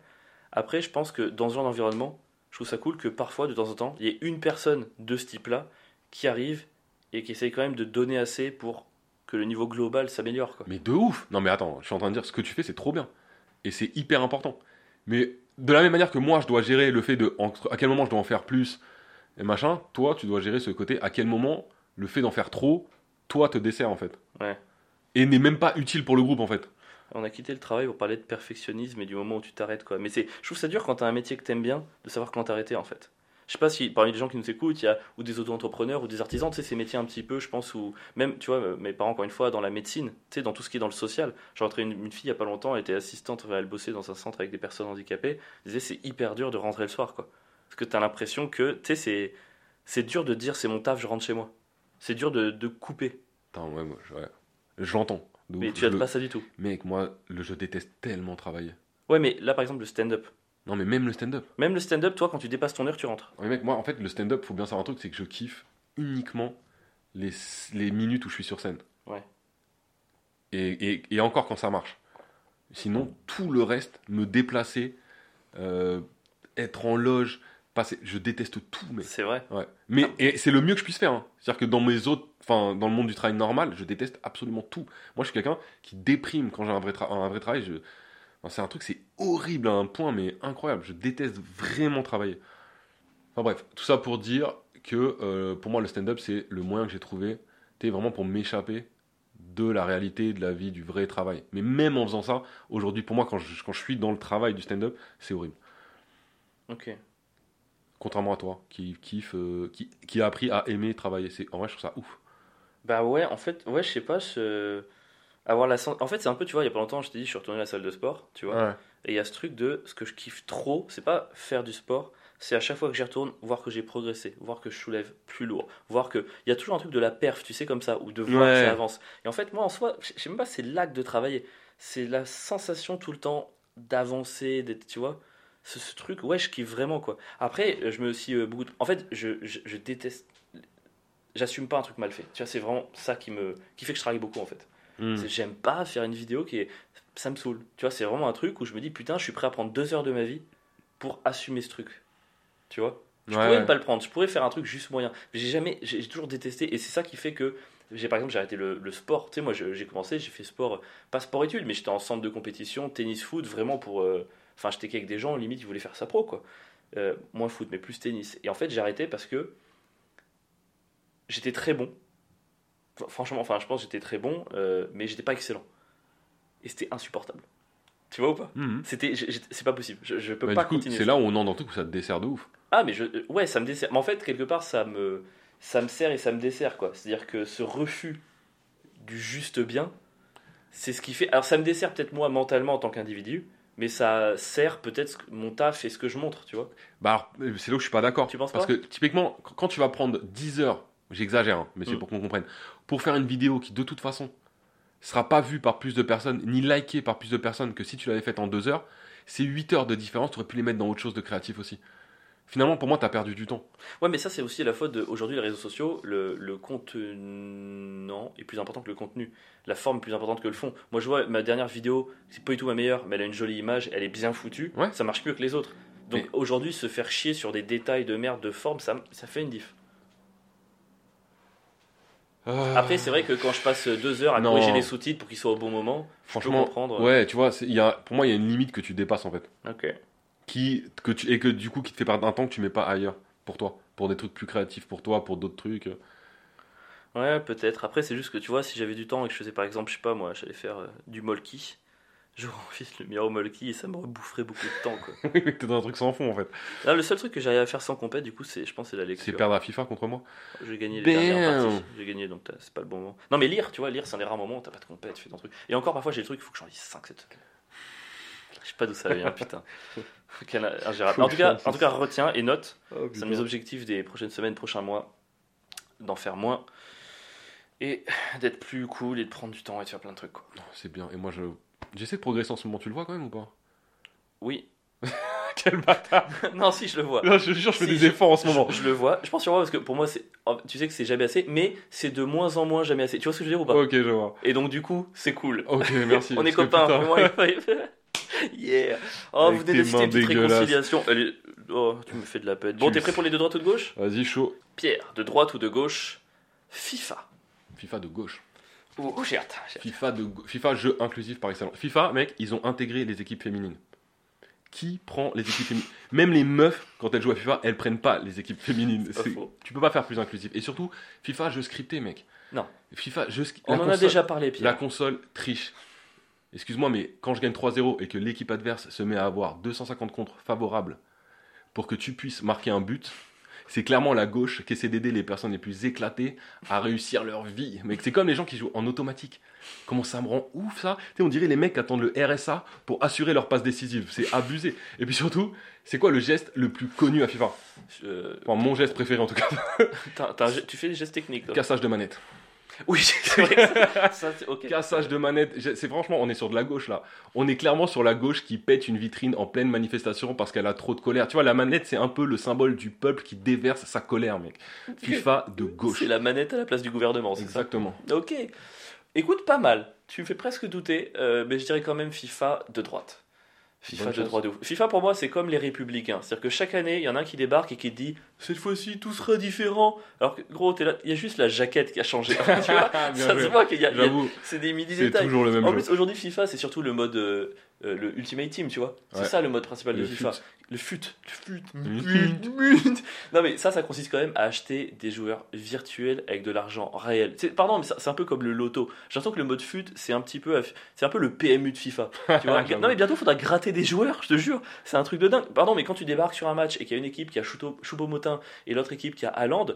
Après, je pense que dans ce genre d'environnement, je trouve ça cool que parfois, de temps en temps, il y ait une personne de ce type-là qui arrive et qui essaye quand même de donner assez pour que le niveau global s'améliore. Mais de ouf Non mais attends, je suis en train de dire ce que tu fais c'est trop bien. Et c'est hyper important. Mais de la même manière que moi je dois gérer le fait de entre- à quel moment je dois en faire plus et machin, toi tu dois gérer ce côté à quel moment le fait d'en faire trop, toi te dessert en fait. Ouais. et n'est même pas utile pour le groupe en fait. On a quitté le travail pour parler de perfectionnisme et du moment où tu t'arrêtes quoi. Mais c'est, je trouve ça dur quand t'as un métier que t'aimes bien de savoir quand t'arrêter en fait. Je sais pas si parmi les gens qui nous écoutent, il y a ou des auto-entrepreneurs ou des artisans, tu sais, ces métiers un petit peu, je pense, ou même, tu vois, mes parents, encore une fois, dans la médecine, tu sais, dans tout ce qui est dans le social. J'ai rencontré une, une fille il y a pas longtemps, elle était assistante, elle bossait dans un centre avec des personnes handicapées. Elle disait, c'est hyper dur de rentrer le soir, quoi. Parce que t'as l'impression que, tu sais, c'est, c'est dur de dire, c'est mon taf, je rentre chez moi. C'est dur de, de couper. Attends, ouais, moi, ouais. Je l'entends. Mais tu as Je- pas ça du tout. Mec, moi, le, je déteste tellement travailler. Ouais, mais là, par exemple, le stand-up. Non, mais même le stand-up. Même le stand-up, toi, quand tu dépasses ton heure, tu rentres. Ouais, mec, moi, en fait, le stand-up, faut bien savoir un truc, c'est que je kiffe uniquement les, les minutes où je suis sur scène. Ouais. Et, et, et encore quand ça marche. Sinon, tout le reste, me déplacer, euh, être en loge, passer, je déteste tout, mec. C'est vrai. Ouais. Mais et c'est le mieux que je puisse faire. hein. C'est-à-dire que dans mes autres, enfin, dans le monde du travail normal, je déteste absolument tout. Moi, je suis quelqu'un qui déprime quand j'ai un vrai, tra- un vrai travail. Je... enfin, c'est un truc, c'est horrible à un point, mais incroyable. Je déteste vraiment travailler. Enfin bref, tout ça pour dire que euh, pour moi, le stand-up, c'est le moyen que j'ai trouvé, sais, vraiment pour m'échapper de la réalité, de la vie, du vrai travail. Mais même en faisant ça, aujourd'hui, pour moi, quand je, quand je suis dans le travail du stand-up, c'est horrible. Ok. Contrairement à toi, qui kiffe, euh, qui, qui a appris à aimer travailler. C'est, en vrai, je trouve ça ouf. Bah ouais, en fait, ouais, je sais pas, je- avoir la En fait, c'est un peu, tu vois, il y a pas longtemps, je t'ai dit, je suis retourné à la salle de sport, tu vois. Ouais. Et il y a ce truc de ce que je kiffe trop, c'est pas faire du sport, c'est à chaque fois que j'y retourne, voir que j'ai progressé, voir que je soulève plus lourd, voir que. Il y a toujours un truc de la perf, tu sais, comme ça, ou de voir Ouais. que ça avance. Et en fait, moi, en soi, je sais même pas, c'est l'acte de travailler. C'est la sensation tout le temps d'avancer, d'être, tu vois. Ce, ce truc, ouais, je kiffe vraiment, quoi. Après, euh, je me aussi euh, beaucoup. de- En fait, je, je, je déteste. J'assume pas un truc mal fait. Tu vois, c'est vraiment ça qui me qui fait que je travaille beaucoup, en fait. C'est- J'aime pas faire une vidéo qui est. Ça me saoule. Tu vois, c'est vraiment un truc où je me dis, putain, je suis prêt à prendre deux heures de ma vie pour assumer ce truc. Tu vois? Je Ouais, pourrais ouais. ne pas le prendre, je pourrais faire un truc juste moyen. Mais j'ai jamais. J'ai toujours détesté. Et c'est ça qui fait que. J'ai par exemple j'ai arrêté le, le sport. Tu sais, moi j'ai commencé, j'ai fait sport, pas sport études, mais j'étais en centre de compétition, tennis, foot, vraiment pour. euh, Enfin, j'étais qu'avec des gens, limite, ils voulaient faire ça pro, quoi. Euh, moins foot, mais plus tennis. Et en fait, j'ai arrêté parce que j'étais très bon. Franchement, enfin, je pense que j'étais très bon, euh, mais j'étais pas excellent. Et c'était insupportable. Tu vois ou pas? Mhm. C'était, c'est pas possible. Je, je peux Bah, pas du coup, continuer. c'est là où on le truc où ça te dessert de ouf. Ah, mais je, euh, ouais, ça me dessert. Mais en fait, quelque part, ça me, ça me sert et ça me dessert, quoi. C'est-à-dire que ce refus du juste bien, c'est ce qui fait. Alors, ça me dessert peut-être moi mentalement en tant qu'individu, mais ça sert peut-être mon taf et ce que je montre, tu vois. Bah euh, c'est là où je suis pas d'accord. Tu penses Parce pas? que typiquement, quand- quand tu vas prendre 10 heures, j'exagère, hein, mais c'est Mm. pour qu'on comprenne, pour faire une vidéo qui de toute façon sera pas vue par plus de personnes, ni likée par plus de personnes que si tu l'avais faite en 2 heures, c'est 8 heures de différence, tu aurais pu les mettre dans autre chose de créatif aussi. Finalement, pour moi, tu as perdu du temps. Ouais, mais ça, c'est aussi la faute de. Aujourd'hui, les réseaux sociaux, le, le contenant est plus important que le contenu. La forme est plus importante que le fond. Moi, je vois ma dernière vidéo, c'est pas du tout ma meilleure, mais elle a une jolie image, elle est bien foutue. Ouais. Ça marche mieux que les autres. Donc Mais- aujourd'hui, se faire chier sur des détails de merde, de forme, ça, ça fait une diff. Après, c'est vrai que quand je passe deux heures à Non. corriger les sous-titres pour qu'ils soient au bon moment, je peux franchement, comprendre. ouais, tu vois, y a, pour moi, il y a une limite que tu dépasses en fait. Ok. Qui, que tu, et que du coup, qui te fait perdre un temps que tu mets pas ailleurs pour toi, pour des trucs plus créatifs pour toi, pour d'autres trucs. Ouais, peut-être. Après, c'est juste que tu vois, si j'avais du temps et que je faisais par exemple, je sais pas moi, j'allais faire euh, du molki, j'aurais envie de le miroir au molki et ça me reboufferait beaucoup de temps, quoi. T'es dans un truc sans fond en fait. Là, le seul truc que j'arrive à faire sans compète, du coup, c'est, je pense, c'est la C'est lecture. perdre à FIFA contre moi. J'ai gagné les dernières Damn. parties. J'ai gagné, donc c'est pas le bon moment. Non, mais lire, tu vois, lire, c'est un des rares moments où t'as pas de compète, tu fais ton truc. Et encore, parfois, j'ai le truc, il faut que j'en lise 5 cette. Je sais pas d'où ça vient, putain. En tout cas, je en tout cas, retiens et note. Oh, C'est mes objectifs des prochaines semaines, prochains mois, d'en faire moins. Et d'être plus cool et de prendre du temps et de faire plein de trucs, quoi. C'est bien. Et moi, je j'essaie de progresser en ce moment. Tu le vois quand même ou pas? Oui. Quel bâtard non, si, je le vois. Non, je te jure, je fais Si, des je- efforts en ce moment. Je, je le vois. Je pense sur moi parce que pour moi, c'est, oh, tu sais que c'est jamais assez, mais c'est de moins en moins jamais assez. Tu vois ce que je veux dire ou pas? Ok, je vois. Et donc, du coup, c'est cool. Ok, merci. On est copains. yeah. Oh, Avec vous venez d'assister une petite réconciliation. Allez. Oh, tu me fais de la peine. Bon, t'es prêt pour les de droite ou de gauche? Vas-y, chaud. Pierre, de droite ou de gauche? FIFA. FIFA de gauche. Oh. FIFA, de... FIFA jeu inclusif par excellence. FIFA, mec, ils ont intégré les équipes féminines. Qui prend les équipes féminines Même les meufs, quand elles jouent à FIFA, elles prennent pas les équipes féminines. C'est pas. Tu peux pas faire plus inclusif. Et surtout, FIFA, jeu scripté, mec. Non. FIFA, je, On en a déjà parlé, Pierre. La console triche. Excuse-moi, mais quand je gagne 3-0 et que l'équipe adverse se met à avoir 250 contres favorables pour que tu puisses marquer un but, c'est clairement la gauche qui essaie d'aider les personnes les plus éclatées à réussir leur vie. Mais c'est comme les gens qui jouent en automatique. Comment ça me rend ouf ça? On dirait les mecs qui attendent le RSA pour assurer leur passe décisive. C'est abusé. Et puis surtout, c'est quoi le geste le plus connu à FIFA? Enfin, mon geste préféré en tout cas. tu fais des gestes techniques. toi. Cassage de manette. Oui, c'est vrai. que ça- ça, c'est- ok. Cassage de manette, c'est franchement, on est sur de la gauche là. On est clairement sur la gauche qui pète une vitrine en pleine manifestation parce qu'elle a trop de colère. Tu vois, la manette, c'est un peu le symbole du peuple qui déverse sa colère, mec. FIFA de gauche. C'est la manette à la place du gouvernement, c'est ça Exactement. Ok. Écoute, pas mal. Tu me fais presque douter, euh, mais je dirais quand même FIFA de droite. FIFA de droite de ouf. FIFA pour moi, c'est comme les républicains. C'est-à-dire que chaque année, il y en a un qui débarque et qui te dit Cette fois-ci, tout sera différent. Alors que, gros, t'es là, il y a juste la jaquette qui a changé. tu vois? Bien Ça se voit qu'il y a. C'est des toujours le même En jeu. plus, aujourd'hui, FIFA, c'est surtout le mode. euh, euh, le Ultimate Team, tu vois. C'est Ouais. ça le mode principal de Le FIFA. fut. Le fut. Le fut. Le fut, fut. Non, mais ça, ça consiste quand même à acheter des joueurs virtuels avec de l'argent réel. C'est- Pardon, mais c'est un peu comme le loto. J'ai l'impression que le mode fut, c'est un petit peu, c'est un peu le PMU de FIFA. Tu vois J'avoue. non, mais bientôt, il faudra gratter des joueurs, je te jure. C'est un truc de dingue. Pardon, mais quand tu débarques sur un match et qu'il y a une équipe qui a Choupo- Choupo-Motin et l'autre équipe qui a Haaland,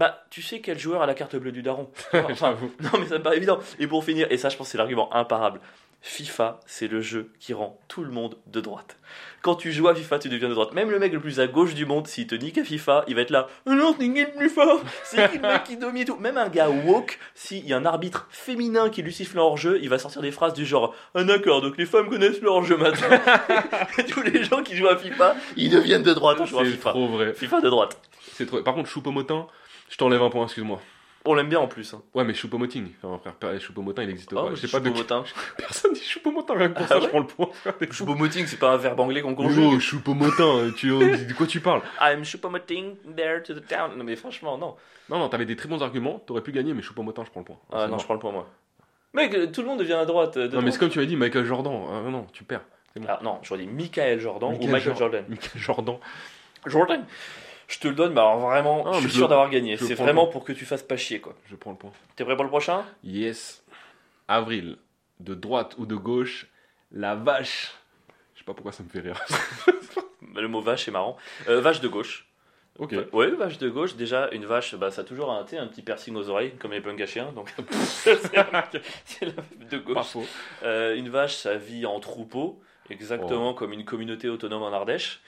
bah, tu sais quel joueur a la carte bleue du daron. Enfin, non, mais ça me paraît évident. Et pour finir, et ça, je pense que c'est l'argument imparable. FIFA, c'est le jeu qui rend tout le monde de droite. Quand tu joues à FIFA, tu deviens de droite. Même le mec le plus à gauche du monde, s'il te nique à FIFA, il va être là. Non, c'est qui le plus fort C'est qui le mec qui domine et tout Même un gars woke, s'il y a un arbitre féminin qui lui siffle en jeu, il va sortir des phrases du genre Ah, d'accord, donc les femmes connaissent leur jeu maintenant. Et Tous les gens qui jouent à FIFA, ils deviennent de droite en jouant à C'est FIFA. trop vrai. FIFA de droite. C'est trop... Par contre, Choupo-Motin, je t'enlève un point, excuse-moi. On l'aime bien en plus. hein. Ouais, mais Choupo-Moting. Enfin, frère, frère, Choupo-Motin, il existe Oh, pas. Je sais pas de. Personne dit Choupo-Motin, rien que pour Ah ça, je ouais prends le point. Choupo-Moting, c'est pas un verbe anglais qu'on conjugue. Oh, Choupo-Motin, tu... de quoi tu parles I'm Choupo-Moting there to the town. Non mais franchement, non. Non, non, t'avais des très bons arguments, t'aurais pu gagner, mais Choupo-Motin, je prends le point. Ah non, je prends le point moi. Mec, euh, tout le monde devient à droite. euh, de Non, mais c'est comme tu as dit, Michael Jordan. Ah, non, tu perds. Ah, non, j'aurais dit Michael Jordan ou Michael Michael Jordan. Jordan. Michael Jordan. Jordan Je te le donne, mais alors vraiment, Ah, je suis sûr le- d'avoir gagné. C'est vraiment pour que tu fasses pas chier quoi. Je prends le point. T'es prêt pour le prochain? Yes. Avril. De droite ou de gauche, la vache. Je sais pas pourquoi ça me fait rire. Bah, Le mot vache est marrant. Euh, vache de gauche. ok. Ouais, vache de gauche. Déjà, une vache, bah, ça a toujours un, un petit piercing aux oreilles, comme les punks à chiens. Donc, c'est de Pas gauche. faux. Euh, une vache, ça vit en troupeau, exactement Oh. comme une communauté autonome en Ardèche.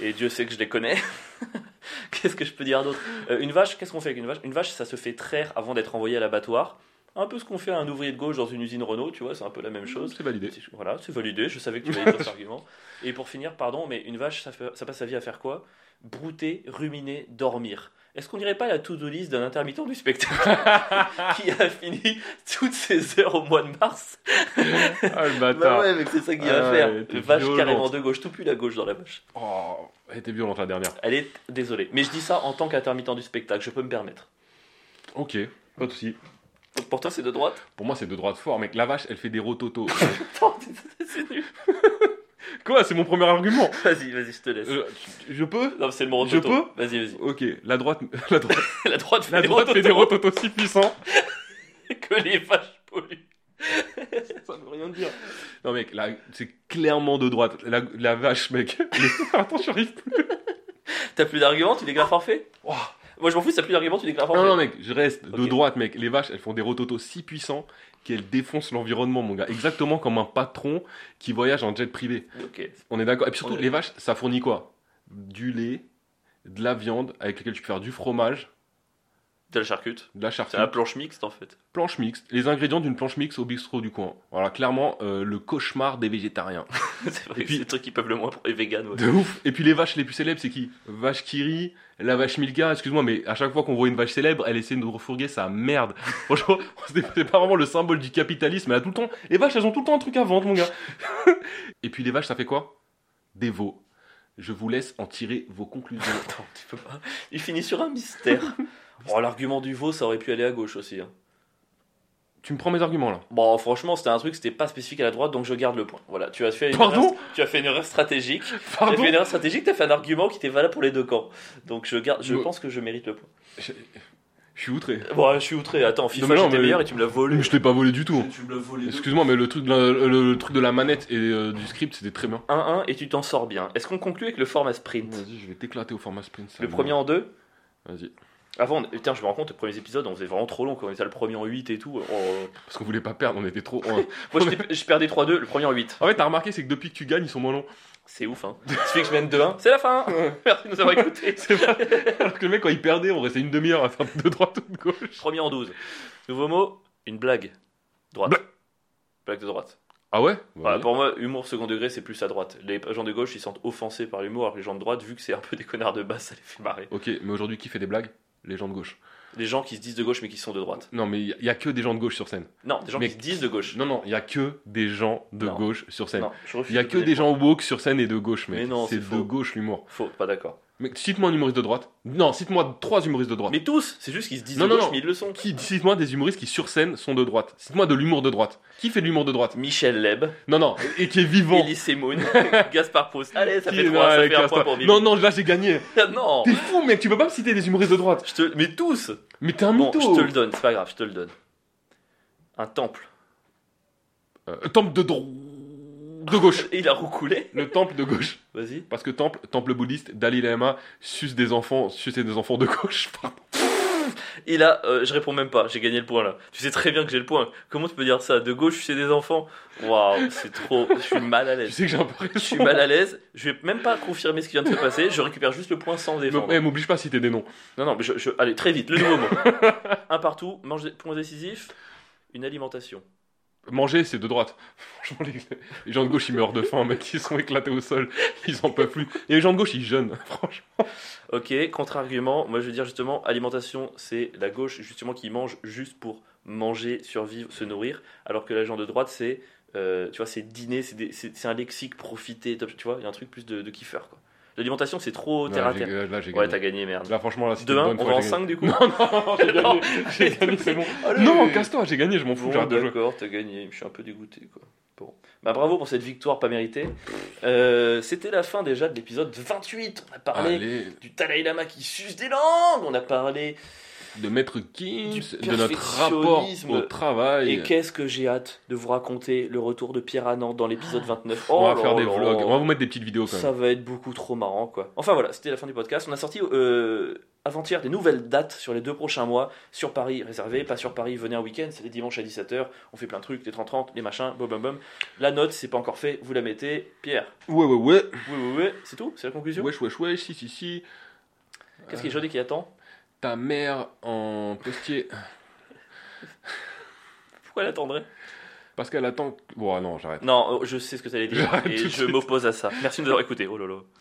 Et Dieu sait que je les connais. qu'est-ce que je peux dire d'autre? Euh, Une vache, qu'est-ce qu'on fait avec une vache? Une vache, ça se fait traire avant d'être envoyé à l'abattoir. Un peu ce qu'on fait à un ouvrier de gauche dans une usine Renault, tu vois, c'est un peu la même chose. C'est validé. Voilà, c'est validé, je savais que tu dire cet argument. Et pour finir, pardon, mais une vache, ça, fait- ça passe sa vie à faire quoi? Brouter, ruminer, dormir. Est-ce qu'on dirait pas la to-do list d'un intermittent du spectacle qui a fini toutes ses heures au mois de mars Ah, le Bah bâtard. ouais, mec, c'est ça qu'il va Ah faire. Vache violente. carrément de gauche, tout pue la gauche dans la vache. Oh, elle était violente la dernière. Elle est désolée, mais je dis ça en tant qu'intermittent du spectacle, je peux me permettre. Ok, pas de soucis. Donc pour toi, c'est de droite? Pour moi, c'est de droite fort, mec. La vache, elle fait des rototos. Attends, c'est nul. Quoi C'est mon premier argument. Vas-y, vas-y, je te laisse. Euh, je peux Non, c'est le mot je rototo. Vas-y, vas-y. Ok, la droite, la droite, La droite fait la des droite fait des rototos rototos si puissants. que les vaches polluent. Ça veut rien dire. Non, mec, là, c'est clairement de droite. La, la vache, mec. Attends, j'arrive plus. T'as plus d'arguments, tu déclares forfait Oh. Moi je m'en fous, t'as plus d'arguments, tu déclares forfait. Non, non, mec, je reste de droite, mec. Les vaches, elles font des rototos si puissants qu'elles défoncent l'environnement, mon gars. Exactement comme un patron qui voyage en jet privé. On est d'accord. Et puis surtout, est- les vaches, ça fournit quoi? Du lait, de la viande avec laquelle tu peux faire du fromage, De la charcute. de la C'est charcuterie, la planche mixte en fait. planche mixte. Les ingrédients d'une planche mixte au bistrot du coin. Voilà, clairement, euh, le cauchemar des végétariens. c'est vrai Et que puis- c'est le truc qui peuvent le moins pour les véganes. ouais. De ouf. Et puis les vaches les plus célèbres, c'est qui? Vache Kiri, la vache Milka. Excuse-moi, mais à chaque fois qu'on voit une vache célèbre, elle essaie de nous refourguer sa merde. Franchement, c'est c'est pas vraiment le symbole du capitalisme. Elle a tout le temps. Les vaches, elles ont tout le temps un truc à vendre, mon gars. Et puis les vaches, ça fait quoi? Des veaux. Je vous laisse en tirer vos conclusions. Attends, tu peux pas. Il finit sur un mystère. oh, l'argument du veau, ça aurait pu aller à gauche aussi. hein. tu me prends mes arguments là. Bon, franchement, c'était un truc, c'était pas spécifique à la droite, donc je garde le point. Voilà, tu as fait une Pardon erreur, tu as fait une erreur stratégique. Tu as Pardon fait une erreur stratégique, tu as fait un argument qui était valable pour les deux camps. Donc je garde, je pense que je mérite le point. Je- Je suis outré. Bon, je suis outré. Attends, FIFA j'étais meilleur et tu me l'as volé. Mais je l'ai pas volé du tout. Tu me l'as volé. Excuse-moi, mais le truc de la, le, le truc de la manette et euh, du script, c'était très bien. 1-1 et tu t'en sors bien. Est-ce qu'on conclut avec le format sprint? Vas-y, je vais t'éclater au format sprint. ça Le premier en deux? Vas-y. Avant, on- putain, je me rends compte, les premiers épisodes, on faisait vraiment trop long quand on était le premier en 8 et tout. Parce qu'on voulait pas perdre, on était trop. Moi, j'étais- je perdais 3-2, le premier en 8. en fait, t'as remarqué, c'est que depuis que tu gagnes, ils sont moins longs. C'est ouf, hein. Suffit que je mène 2-1. C'est la fin Merci de nous avoir écoutés. Alors que le mec, quand il perdait, on restait une demi-heure à faire de droite ou de gauche. Premier en 12. Nouveau mot, une blague. Droite. Blague. Blague de droite. Ah ouais? Pour moi, humour second degré, c'est plus à droite. Les gens de gauche, ils sont offensés par l'humour, alors que les gens de droite, vu que c'est un peu des connards de base, ça les fait marrer. Ok, mais aujourd'hui, qui fait des blagues? Les gens de gauche. Les gens qui se disent de gauche, mais qui sont de droite. Non, mais il y, a que des gens de gauche sur scène. Non, des gens Mais- qui se disent de gauche. Non, non, il y a que des gens de Non. gauche sur scène. Il y a que des gens woke sur scène et de gauche, mec. Mais non, c'est c'est de faux. gauche l'humour. Faux, pas d'accord. Mais cite-moi un humoriste de droite. Non, cite-moi trois humoristes de droite. Mais tous, c'est juste qu'ils se disent Non, de non, gauche, non. mais ils le sont. Qui Cite-moi des humoristes qui sur scène sont de droite. Cite-moi de l'humour de droite. Qui fait de l'humour de droite? Michel Leb, Non, non, et qui est vivant. Elie Semoun, Gaspard Proust. Allez, ça Qui fait est- 3, ça fait un point pour Bibi. Non, non, là j'ai gagné. non T'es fou, mec, tu peux pas me citer des humoristes de droite. je te... Mais tous Mais t'es un Bon, mytho. je te le donne, c'est pas grave, je te le donne. Un temple. Euh, temple de droite. De gauche. Et il a roucoulé. Le temple de gauche. Vas-y. Parce que temple, temple bouddhiste, Dalai Lama suce des enfants, suce des enfants de gauche. A, euh, je réponds même pas, j'ai gagné le point là. Tu sais très bien que j'ai le point. Comment tu peux dire ça? De gauche, c'est des enfants? Waouh, c'est trop. Je suis mal à Tu l'aise. sais que j'ai un peu Je suis mal à l'aise. Je vais même pas confirmer ce qui vient de se passer. Je récupère juste le point sans défendre. Eh, m'oblige pas à citer des noms. Non, non, mais je, je- allez, très vite, le nouveau mot. Un partout, mange, point décisif, une alimentation. Manger, c'est de droite. Franchement, les, gens de gauche, ils meurent de faim, mec. Ils sont éclatés au sol. Ils en peuvent plus. Et les gens de gauche, ils jeûnent. Franchement. Ok, contre-argument, moi je veux dire justement, alimentation, c'est la gauche justement qui mange juste pour manger, survivre, se nourrir, alors que la gens de droite, c'est, euh, tu vois, c'est dîner, c'est un lexique, profiter, tu vois, il y a un truc plus de, de kiffeur, quoi. L'alimentation, c'est trop terre à terre. Là, j'ai Ouais, t'as gagné, merde. Là, franchement, là, si t'es 2-1, une on va en j'ai 5 du coup Non, non, j'ai gagné. J'ai gagné, c'est bon. Non, casse-toi, j'ai gagné, je m'en fous, Bon, d'accord, t'as gagné, je suis un peu dégoûté, quoi. Bon. Bah bravo pour cette victoire pas méritée. Euh, C'était la fin déjà de l'épisode 28. On a parlé Allez, du Dalai Lama qui suce des langues. On a parlé de Maître Gims, de notre rapport au travail. Et qu'est-ce que j'ai hâte de vous raconter le retour de Pierre Nantes dans l'épisode 29. On va Oh faire des vlogs, on va vous mettre des petites vidéos quand Ça même. va être beaucoup trop marrant quoi. Enfin voilà, c'était la fin du podcast. On a sorti euh, avant-hier des nouvelles dates sur les deux prochains mois. Sur Paris, réservé. Pas sur Paris, venez un week-end. C'est les dimanches à 17h. On fait plein de trucs, les 30-30, les machins, bum bum bum. La note, c'est pas encore fait. Vous la mettez. Pierre. Ouais, ouais, ouais. Oui, oui, oui. C'est tout? C'est la conclusion? Wesh, wesh, wesh, si, si, si. Qu'est-ce qui est joli qui attend? Ta mère en postier. Pourquoi elle attendrait? Parce qu'elle attend. Bon, ah non, j'arrête. Non, je sais ce que tu allais dire. J'arrête Et de je suite. m'oppose à ça. Merci de nous avoir écoutés. Oh là là.